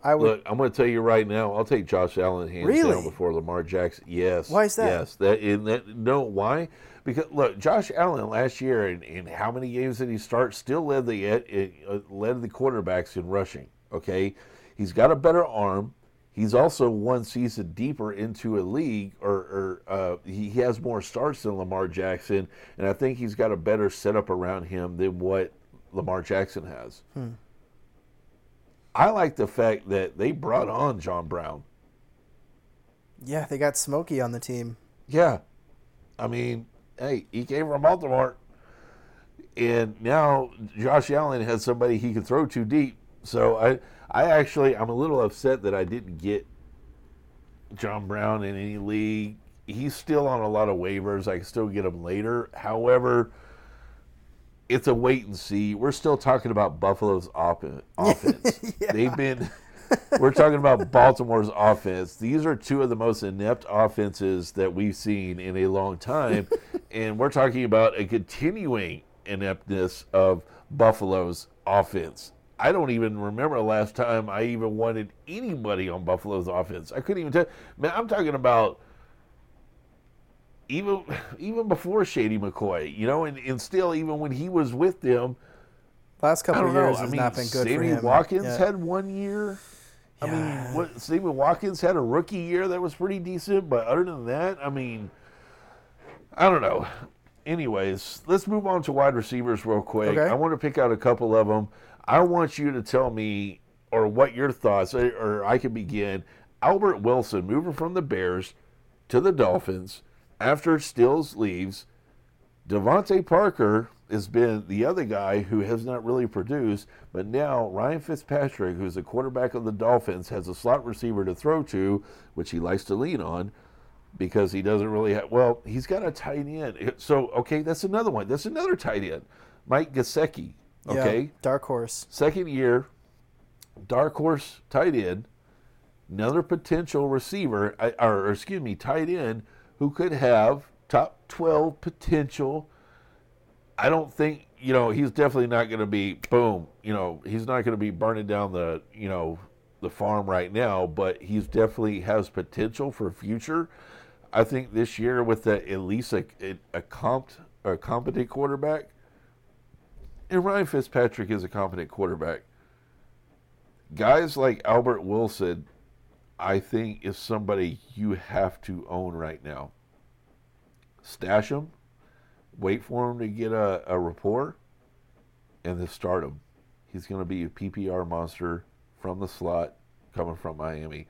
I would. Look, I'm going to tell you right now. I'll take Josh Allen hands Really? down before Lamar Jackson. Yes. Why is that? Yes. That in that no. Why? Because look, Josh Allen last year in, in how many games did he start? Still led the uh, led the quarterbacks in rushing. Okay, he's got a better arm. He's also one season deeper into a league, or, or uh, he, he has more starts than Lamar Jackson, and I think he's got a better setup around him than what Lamar Jackson has. I like the fact that they brought on John Brown. yeah, they got Smokey on the team. Yeah. I mean, hey, he came from Baltimore. And now Josh Allen has somebody he can throw too deep. So I I actually I'm a little upset that I didn't get John Brown in any league. He's still on a lot of waivers. I can still get him later. However, it's a wait and see. We're still talking about Buffalo's off- offense. They've been we're talking about Baltimore's offense. These are two of the most inept offenses that we've seen in a long time. and we're talking about a continuing ineptness of Buffalo's offense. I don't even remember the last time I even wanted anybody on Buffalo's offense. I couldn't even tell. Man, I'm talking about even even before Shady McCoy, you know, and, and still even when he was with them, Last I couple of know. years I has mean, not been good for Sammy him. Watkins Yeah. had one year. I Yeah. mean, what, Sammy Watkins had a rookie year that was pretty decent, but other than that, I mean, I don't know. Anyways, let's move on to wide receivers real quick. Okay. I want to pick out a couple of them. I want you to tell me, or what your thoughts, or I can begin. Albert Wilson moving from the Bears to the Dolphins after Stills leaves. DeVante Parker has been the other guy who has not really produced, but now Ryan Fitzpatrick, who's the quarterback of the Dolphins, has a slot receiver to throw to, which he likes to lean on because he doesn't really have. Well, he's got a tight end. So, okay, that's another one. That's another tight end. Mike Yeah, okay? dark horse. Second year, dark horse tight end. another potential receiver, or, or excuse me, tight end who could have top 12 potential. I don't think, you know, he's definitely not going to be, boom, you know, he's not going to be burning down the, you know, the farm right now, but he's definitely has potential for future. I think this year with the, at least a, a, comp, a competent quarterback, and Ryan Fitzpatrick is a competent quarterback. Guys like Albert Wilson, I think, is somebody you have to own right now. Stash him, wait for him to get a, a rapport, and then start him. He's going to be a PPR monster from the slot coming from Miami.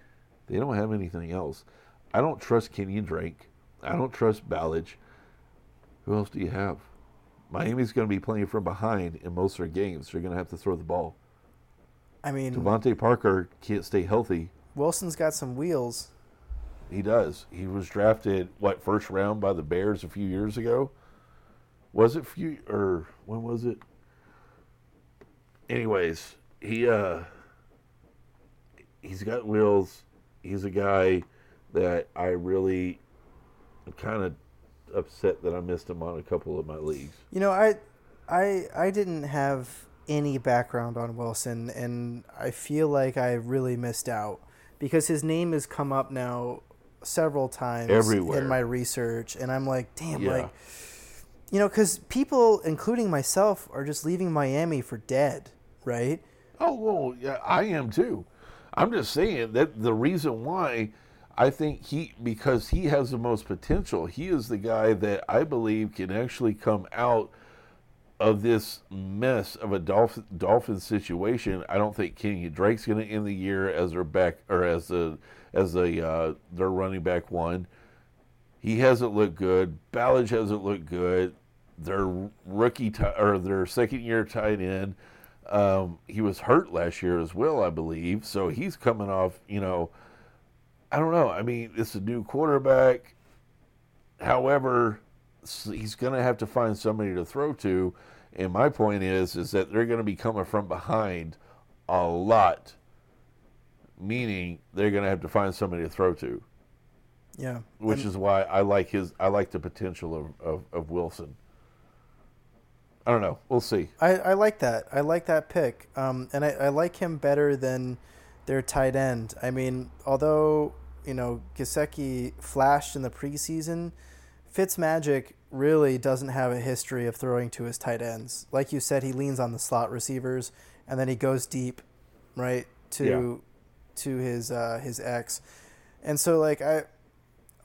They don't have anything else. I don't trust Kenyan Drake. I don't trust Ballage. Who else do you have? Miami's going to be playing from behind in most of their games. They're going to have to throw the ball. I mean, DeVante Parker can't stay healthy. Wilson's got some wheels. He does. He was drafted what first round by the Bears a few years ago. Was it few or when was it? Anyways, he uh he's got wheels. He's a guy that I really kind of upset that I missed him on a couple of my leagues. You know, I I I didn't have any background on Wilson and I feel like I really missed out because his name has come up now several times Everywhere. in my research and I'm like, damn, Yeah. like you know, cuz people including myself are just leaving Miami for dead, right? Oh well, yeah, I am too. I'm just saying that the reason why I think he because he has the most potential. He is the guy that I believe can actually come out of this mess of a Dolphin Dolphin situation. I don't think Kenyan Drake's going to end the year as their back or as a as a uh, their running back one. He hasn't looked good. Ballage hasn't looked good. Their rookie ti or their second year tight end. Um, he was hurt last year as well, I believe. So he's coming off. You know, I don't know. I mean, it's a new quarterback. However, he's going to have to find somebody to throw to. And my point is, is that they're going to be coming from behind a lot. Meaning they're going to have to find somebody to throw to, Yeah. which And- is why I like his. I like the potential of, of, of Wilson. I don't know. We'll see. I, I like that. I like that pick. Um, and I, I like him better than their tight end. I mean, although, you know, Gesicki flashed in the preseason, Fitzmagic really doesn't have a history of throwing to his tight ends. Like you said, he leans on the slot receivers and then he goes deep, right, to to his uh, his ex. And so like I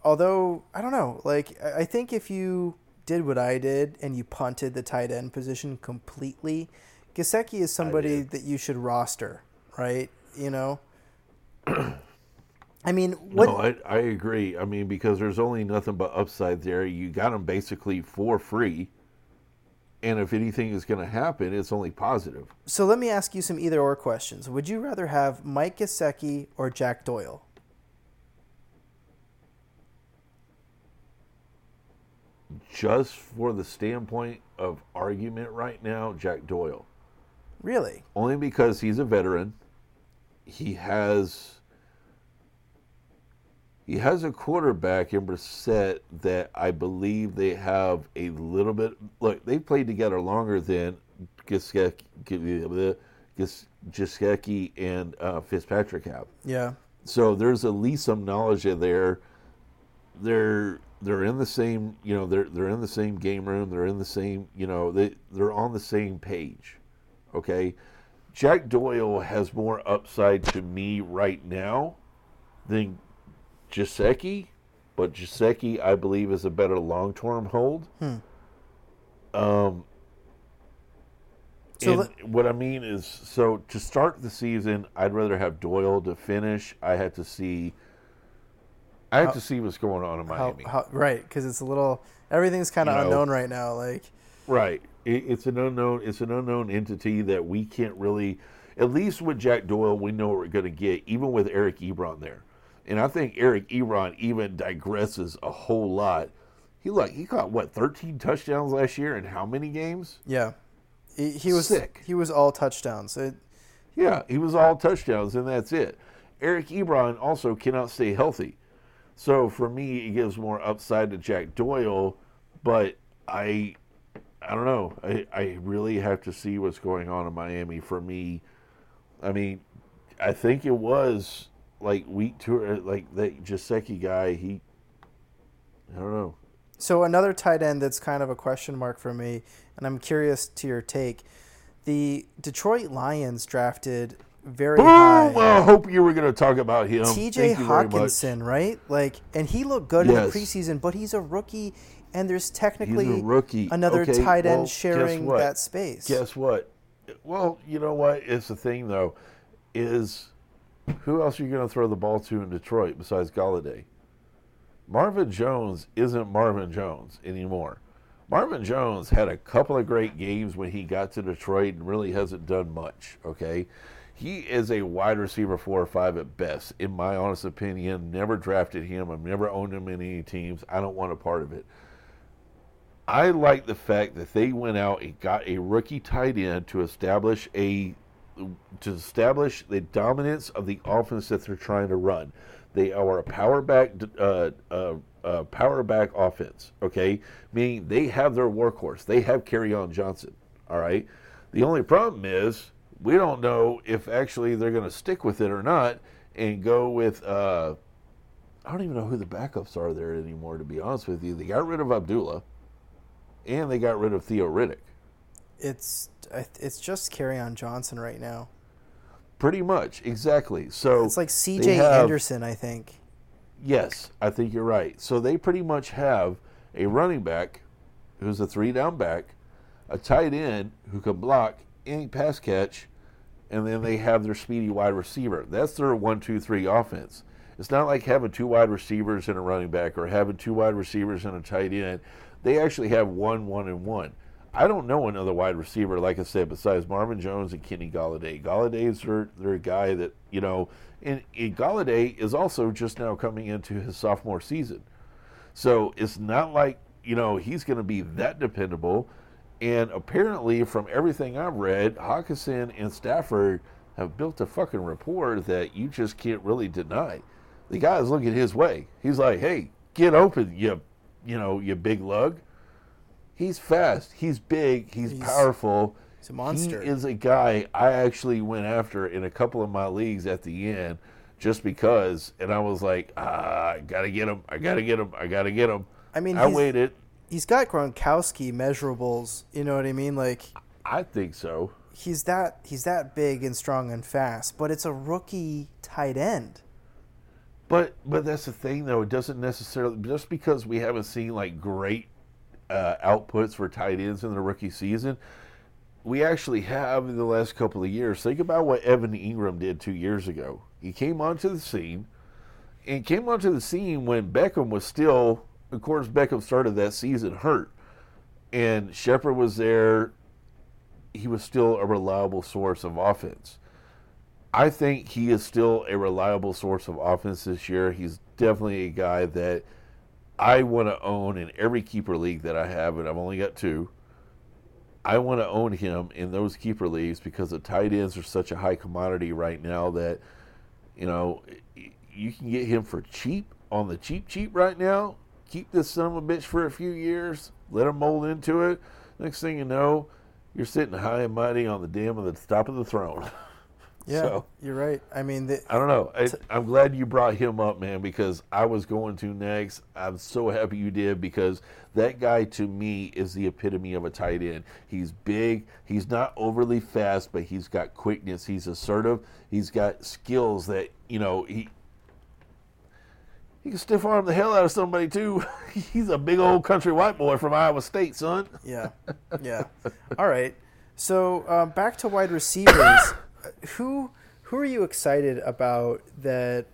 although I don't know, like I I think if you did what I did and you punted the tight end position completely, Gesicki is somebody that you should roster, right? You know. I mean, what? No, I, I agree. I mean, because there's only nothing but upside there. You got them basically for free. And if anything is going to happen, it's only positive. so let me ask you some either or questions. Would you rather have Mike Gesicki or Jack Doyle? Just for the standpoint of argument right now, Jack Doyle. Really? Only because he's a veteran. He has he has a quarterback in Brissett that I believe they have a little bit. Look, they played together longer than Gesicki and uh, Fitzpatrick have. Yeah. So there's at least some knowledge there. They're they're in the same you know they're they're in the same game room. They're in the same you know they they're on the same page. Okay, Jack Doyle has more upside to me right now than Gesicki, but Gesicki I believe is a better long term hold. Hmm. Um. So let- what I mean is, so to start the season, I'd rather have Doyle to finish. I have to see. I have How- to see what's going on in How, Miami. how, right, because it's a little everything's kind of You know- unknown right now. Like, Right. It, it's an unknown. It's an unknown entity that we can't really. At least with Jack Doyle, we know what we're going to get. Even with Eric Ebron there, and I think Eric Ebron even digresses a whole lot. He like he caught what thirteen touchdowns last year in how many games? yeah, he, he was Sick. He was all touchdowns. It, Yeah, he was all touchdowns, and that's it. Eric Ebron also cannot stay healthy. So for me, it gives more upside to Jack Doyle, but I, I don't know. I, I really have to see what's going on in Miami. For me, I mean, I think it was like week two, uh, like that Gesicki guy. He, I don't know. So another tight end that's kind of a question mark for me, and I'm curious to your take. The Detroit Lions drafted very Boom! high. Well, I hope you were going to talk about him. T.J. Thank you very much. Hockenson, right? Like, and he looked good in the preseason, but he's a rookie, and there's technically rookie. another Okay, tight end well, sharing that space. Guess what? Well, you know what? It's the thing though, is who else are you going to throw the ball to in Detroit besides Golladay? Marvin Jones isn't Marvin Jones anymore. Marvin Jones had a couple of great games when he got to Detroit and really hasn't done much. Okay, he is a wide receiver four or five at best, in my honest opinion. Never drafted him. I've never owned him in any teams. I don't want a part of it. I like the fact that they went out and got a rookie tight end to establish a to establish the dominance of the offense that they're trying to run. They are a power back uh, uh, uh, power back offense. Okay, meaning they have their workhorse. They have Kerryon Johnson. All right. The only problem is we don't know if actually they're going to stick with it or not and go with. Uh, I don't even know who the backups are there anymore. To be honest with you, they got rid of Abdullah and they got rid of Theo Riddick. It's it's just Kerryon Johnson right now. Pretty much, exactly. So It's like C.J. Anderson, I think. Yes, I think you're right. So they pretty much have a running back who's a three down back, a tight end who can block any pass catch, and then they have their speedy wide receiver. That's their one, two, three offense. It's not like having two wide receivers and a running back or having two wide receivers and a tight end. They actually have one, one, and one. I don't know another wide receiver, like I said, besides Marvin Jones and Kenny Golladay. Golladay's their, their guy that, you know, and, and Galladay is also just now coming into his sophomore season. So it's not like, you know, he's going to be that dependable. And apparently, from everything I've read, Hockenson and Stafford have built a fucking rapport that you just can't really deny. The guy's looking his way. He's like, hey, get open, you, you know, you big lug. He's fast. He's big. He's, He's- powerful. he's a monster. He is a guy I actually went after in a couple of my leagues at the end just because. And I was like, ah, I got to get him. I got to get him. I got to get him. I mean, I waited. He's got Gronkowski measurables. You know what I mean? Like I think so. he's that he's that big and strong and fast, but it's a rookie tight end. But but that's the thing though. It doesn't necessarily just because we haven't seen like great uh, outputs for tight ends in the rookie season. We actually have in the last couple of years. Think about what Evan Engram did two years ago. He came onto the scene, and came onto the scene when Beckham was still. Of course, Beckham started that season hurt, and Shepard was there. He was still a reliable source of offense. I think he is still a reliable source of offense this year. He's definitely a guy that I want to own in every keeper league that I have, and I've only got two. I want to own him in those keeper leagues because the tight ends are such a high commodity right now that, you know, you can get him for cheap on the cheap, cheap right now. Keep this son of a bitch for a few years, let him mold into it. Next thing you know, you're sitting high and mighty on the dam of the top of the throne. Yeah, So- you're right. I mean, the, I don't know. I, I'm glad you brought him up, man, because I was going to next. I'm so happy you did because that guy to me is the epitome of a tight end. He's big. He's not overly fast, but he's got quickness. He's assertive. He's got skills that you know he. He can stiff arm the hell out of somebody too. He's a big old country white boy from Iowa State, son. yeah, yeah. All right. So um, back to wide receivers. who who are you excited about that?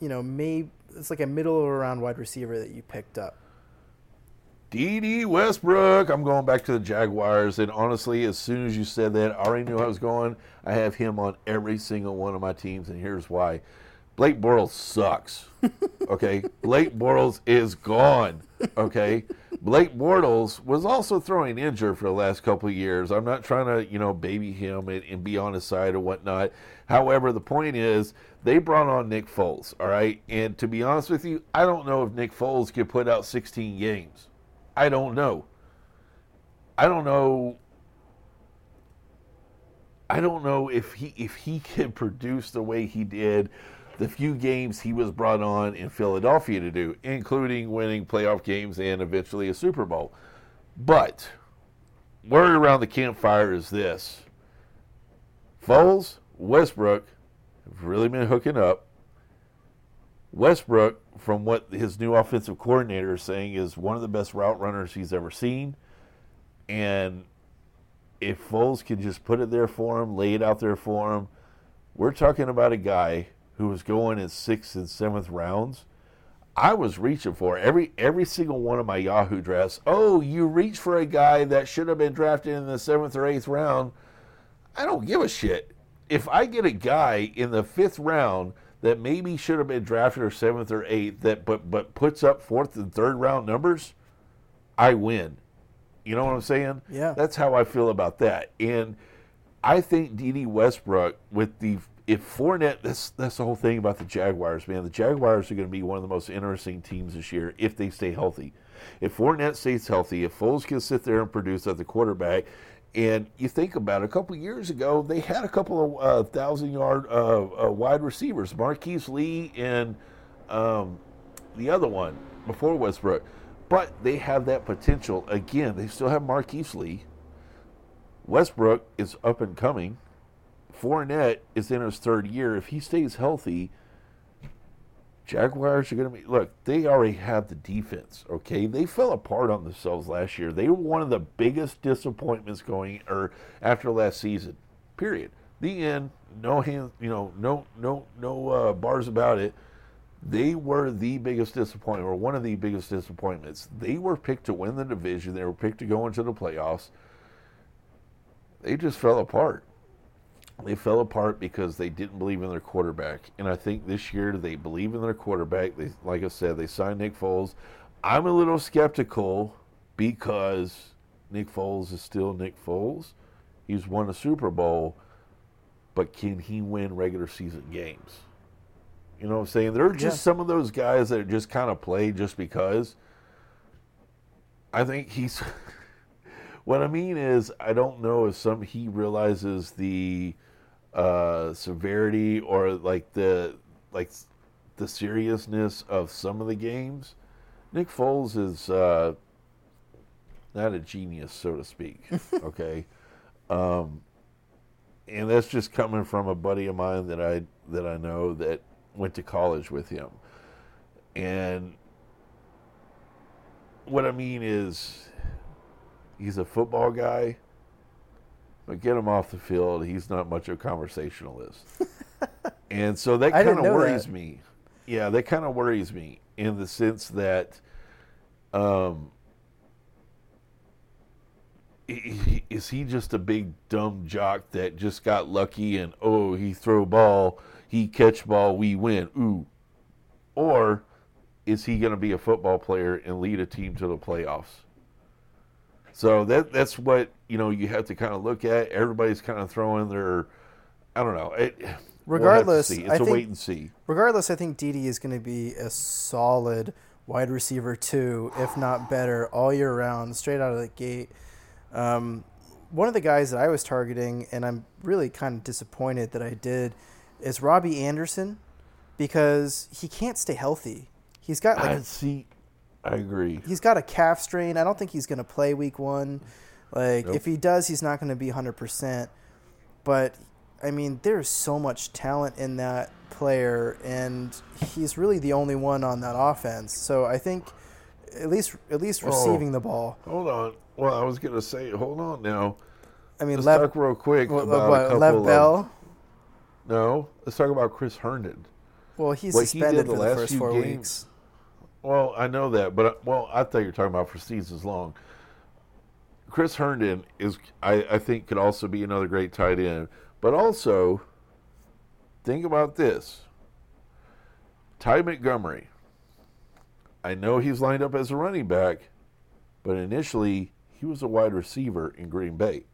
You know, may it's like a middle of round wide receiver that you picked up. Dede Westbrook. I'm going back to the Jaguars. And honestly, as soon as you said that, I already knew I was going. I have him on every single one of my teams, and here's why. Blake Bortles sucks. Okay? Blake Bortles is gone. Okay? Blake Bortles was also throwing injured for the last couple of years. I'm not trying to, you know, baby him and, and be on his side or whatnot. However, the point is They brought on Nick Foles, all right? And to be honest with you, I don't know if Nick Foles could put out 16 games. I don't know. I don't know. I don't know if he if he can produce the way he did the few games he was brought on in Philadelphia to do, including winning playoff games and eventually a Super Bowl. But word around the campfire is this Foles, Westbrook have really been hooking up. Westbrook, from what his new offensive coordinator is saying, is one of the best route runners he's ever seen. And if Foles can just put it there for him, lay it out there for him, we're talking about a guy who was going in sixth and seventh rounds. I was reaching for every every single one of my Yahoo drafts. Oh, you reach for a guy that should have been drafted in the seventh or eighth round. I don't give a shit. If I get a guy in the fifth round that maybe should have been drafted or seventh or eighth that but but puts up fourth and third round numbers, I win. You know what I'm saying? Yeah. That's how I feel about that. And I think Dede Westbrook with the if Fournette, that's that's the whole thing about the Jaguars, man. The Jaguars are going to be one of the most interesting teams this year if they stay healthy. If Fournette stays healthy, if Foles can sit there and produce at the quarterback, and you think about it, a couple years ago, they had a couple of uh, thousand yard uh, uh, wide receivers, Marquise Lee and um, the other one before Westbrook. But they have that potential. Again, they still have Marquise Lee. Westbrook is up and coming. Fournette is in his third year. If he stays healthy, Jaguars are going to be look. They already have the defense. Okay, they fell apart on themselves last year. They were one of the biggest disappointments going or after last season. Period. The end. No hands. You know, no, no, no uh, bars about it. They were the biggest disappointment, or one of the biggest disappointments. They were picked to win the division. They were picked to go into the playoffs. They just fell apart they fell apart because they didn't believe in their quarterback. And I think this year they believe in their quarterback. They, like I said, they signed Nick Foles. I'm a little skeptical because Nick Foles is still Nick Foles. He's won a Super Bowl, but can he win regular season games? You know what I'm saying? There are just yeah. some of those guys that just kind of play just because. I think he's. what I mean is, I don't know if some he realizes the uh, severity or like the like the seriousness of some of the games. Nick Foles is uh, not a genius, so to speak. okay, um, and that's just coming from a buddy of mine that I that I know that went to college with him, and what I mean is, he's a football guy but get him off the field. He's not much of a conversationalist. and so that kind of worries that. me. Yeah, that kind of worries me in the sense that um, is he just a big dumb jock that just got lucky and oh he throw ball he catch ball we win ooh or is he going to be a football player and lead a team to the playoffs so that that's what you know you have to kind of look at. Everybody's kind of throwing their, I don't know. It, regardless, we'll it's I a think, wait and see. Regardless, I think Dede is going to be a solid wide receiver too, if not better, all year round, straight out of the gate. Um, one of the guys that I was targeting, and I'm really kind of disappointed that I did, is Robbie Anderson, because he can't stay healthy. He's got like I see. I agree. He's got a calf strain. I don't think he's going to play week one. Like, nope. if he does, he's not going to be 100%. But, I mean, there's so much talent in that player, and he's really the only one on that offense. So I think at least at least oh, receiving the ball. Hold on. Well, I was going to say, hold on now. I mean, let's Lev, talk real quick what, about what, a Lev of, Bell. No, let's talk about Chris Herndon. Well, he's what suspended he for the, the first four games, weeks. Well, I know that, but uh, well, I thought you were talking about for seasons long. Chris Herndon is, I, I think, could also be another great tight end. But also, think about this: Ty Montgomery. I know he's lined up as a running back, but initially he was a wide receiver in Green Bay.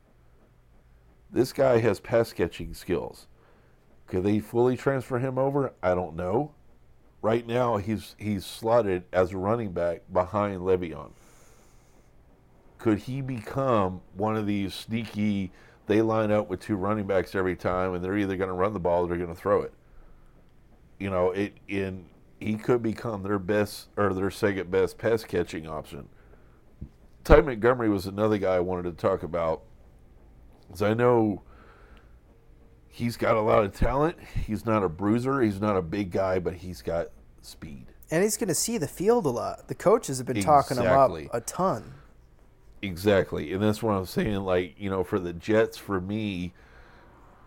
This guy has pass catching skills. Could they fully transfer him over? I don't know. Right now, he's he's slotted as a running back behind Le'Veon. Could he become one of these sneaky? They line up with two running backs every time, and they're either going to run the ball or they're going to throw it. You know, it in he could become their best or their second best pass catching option. Ty Montgomery was another guy I wanted to talk about. Because I know he's got a lot of talent. He's not a bruiser. He's not a big guy, but he's got speed. And he's going to see the field a lot. The coaches have been talking him up a ton. Exactly. And that's what I'm saying. Like, you know, for the Jets, for me,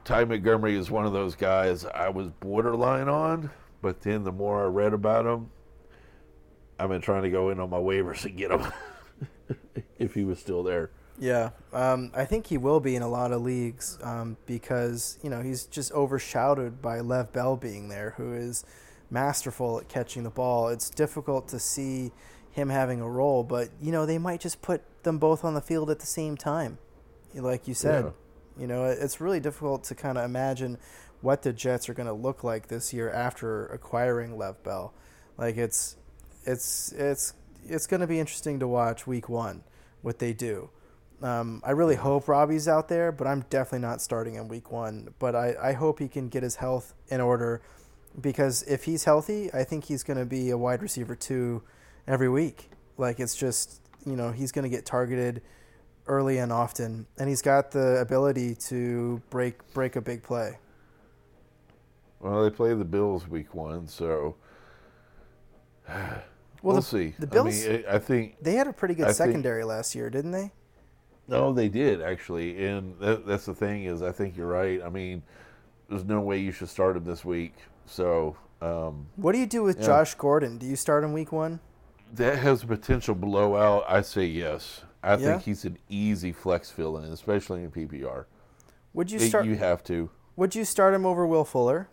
Ty Montgomery is one of those guys I was borderline on, but then the more I read about him, I've been trying to go in on my waivers and get him if he was still there. Yeah, um, I think he will be in a lot of leagues um, because you know he's just overshadowed by Lev Bell being there, who is masterful at catching the ball. It's difficult to see him having a role, but you know they might just put them both on the field at the same time, like you said. Yeah. You know, it's really difficult to kind of imagine what the Jets are going to look like this year after acquiring Lev Bell. Like it's it's it's it's going to be interesting to watch week one what they do. Um, I really hope Robbie's out there, but I'm definitely not starting in week one. But I, I hope he can get his health in order because if he's healthy, I think he's going to be a wide receiver two every week. Like it's just you know he's going to get targeted early and often, and he's got the ability to break break a big play. Well, they play the Bills week one, so Well, we'll the, see. the Bills- I, mean, I think They had a pretty good I think- secondary last year, didn't they? No, they did actually, and that, that's the thing is, I think you're right. I mean, there's no way you should start him this week. So um, What do you do with Yeah. Josh Gordon? Do you start him week one? that has a potential blowout. I say yes. I Yeah? think he's an easy flex fill in, especially in PPR. Would you It- start? you have to. Would you start him over Will Fuller?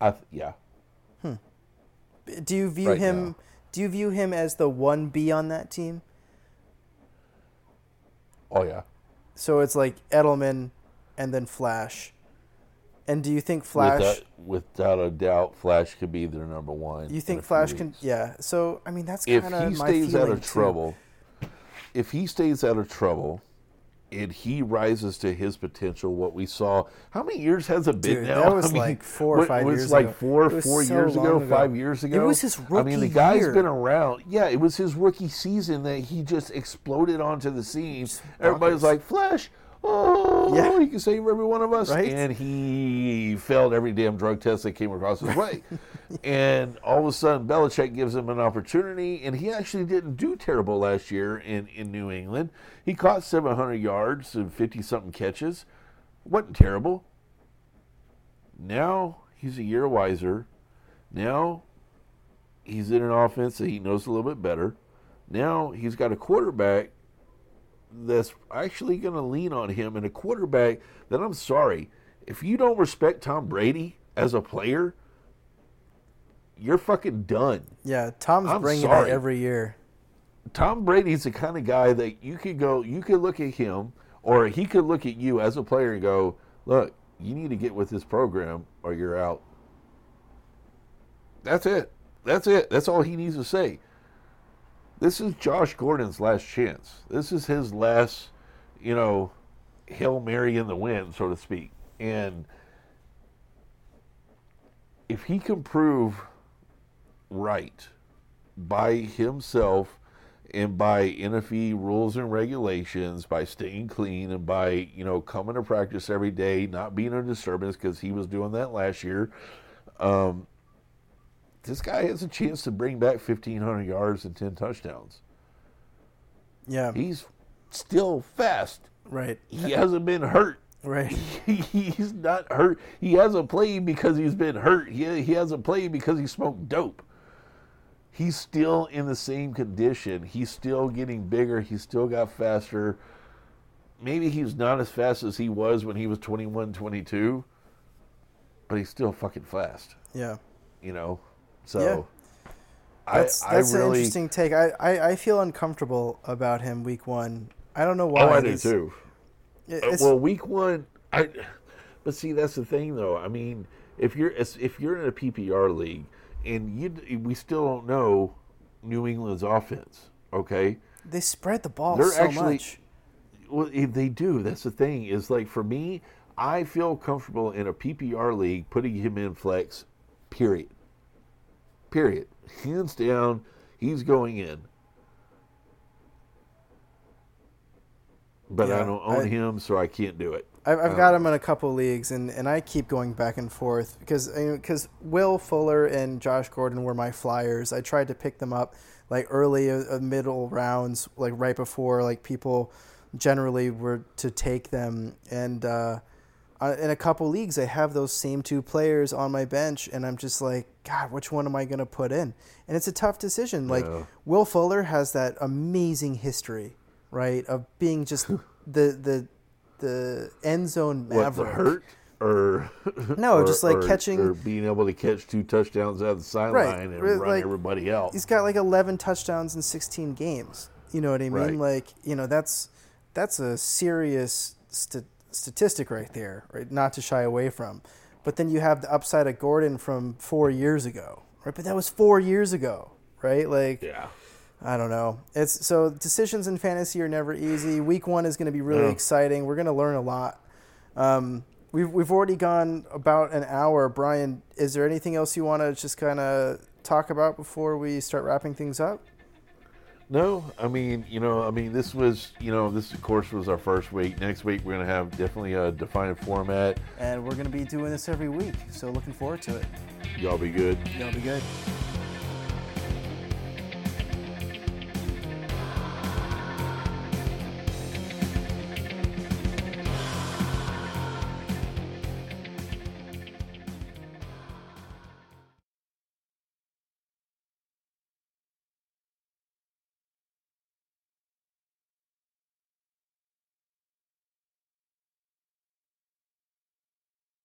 I th- yeah. Do you view Right him? now. Do you view him as the one B on that team? Oh yeah. So it's like Edelman, and then Flash. And do you think Flash? Without, without a doubt, Flash could be their number one. you think Flash can? Yeah. So I mean, that's kind of my feeling. If he stays out of too. trouble, if he stays out of trouble, and he rises to his potential, what we saw, how many years has it been Dude, now? that was I mean, like four or five it was years like ago. four, It was four so years ago, ago. five years ago. It was his rookie. I mean, the guy's year. been around. Yeah, it was his rookie season that he just exploded onto the scene. Everybody's like, Flash. Oh, Yeah. he can save every one of us. Right? And he failed every damn drug test that came across his way. and all of a sudden, Belichick gives him an opportunity, and he actually didn't do terrible last year in, in New England. He caught 700 yards and 50 something catches. Wasn't terrible. Now he's a year wiser. Now he's in an offense that he knows a little bit better. Now he's got a quarterback that's actually going to lean on him and a quarterback that I'm sorry, if you don't respect Tom Brady as a player, you're fucking done. Yeah, Tom's I'm bringing sorry. it every year. Tom Brady's the kind of guy that you could go, you could look at him, or he could look at you as a player and go, look, you need to get with this program or you're out. That's it. That's it. That's all he needs to say. This is Josh Gordon's last chance. This is his last, you know, Hail Mary in the wind, so to speak. And if he can prove right by himself and by NFL rules and regulations, by staying clean and by, you know, coming to practice every day, not being a disturbance because he was doing that last year. Um, this guy has a chance to bring back 1,500 yards and 10 touchdowns. Yeah, He's still fast. right, He hasn't been hurt. right. He's not hurt. He hasn't played because he's been hurt. He, he hasn't played because he smoked dope. He's still in the same condition. He's still getting bigger. He's still got faster. Maybe he's not as fast as he was when he was 21, 22, but he's still fucking fast, Yeah, you know? So Yeah. that's I, that's I an interesting take. I, I I feel uncomfortable about him week one. I don't know why. Oh, I do too. Uh, it's- well, week one, I But see, that's the thing, though. I mean, if you're if you're in a PPR league and you we still don't know New England's offense, okay? They spread the ball They're so actually- much. Well, if they do. That's the thing. Is like for me, I feel comfortable in a PPR league putting him in flex. Period. Period. Hands down, he's going in. But I don't own I- him, so I can't do it. I've, I've Um, got him in a couple leagues, and, and I keep going back and forth because because Will Fuller and Josh Gordon were my flyers. I tried to pick them up like early uh, uh, middle rounds, like right before like people generally were to take them, and uh, Uh, in a couple leagues I have those same two players on my bench, and I'm just like, God, which one am I going to put in? And it's a tough decision. Like Yeah. Will Fuller has that amazing history, right, of being just the the the end zone maverick. What the hurt or No, or- just like or- catching- or being able to catch two touchdowns out of the sideline and right, run everybody else. He's got like 11 touchdowns in 16 games. You know what I mean? Right. Like, you know, that's that's a serious st- statistic right there, right? Not to shy away from. But then you have the upside of Gordon from 4 years ago, right? But that was 4 years ago, right? Like yeah. I don't know. It's so decisions in fantasy are never easy. Week 1 is going to be really No. exciting. We're going to learn a lot. Um, we've we've already gone about an hour. Brian, is there anything else you want to just kind of talk about before we start wrapping things up? No, I mean, you know, I mean, this was, you know, this of course was our first week. Next week we're gonna have definitely a defined format. And we're going to be doing this every week, so looking forward to it. Y'all be good. Y'all be good.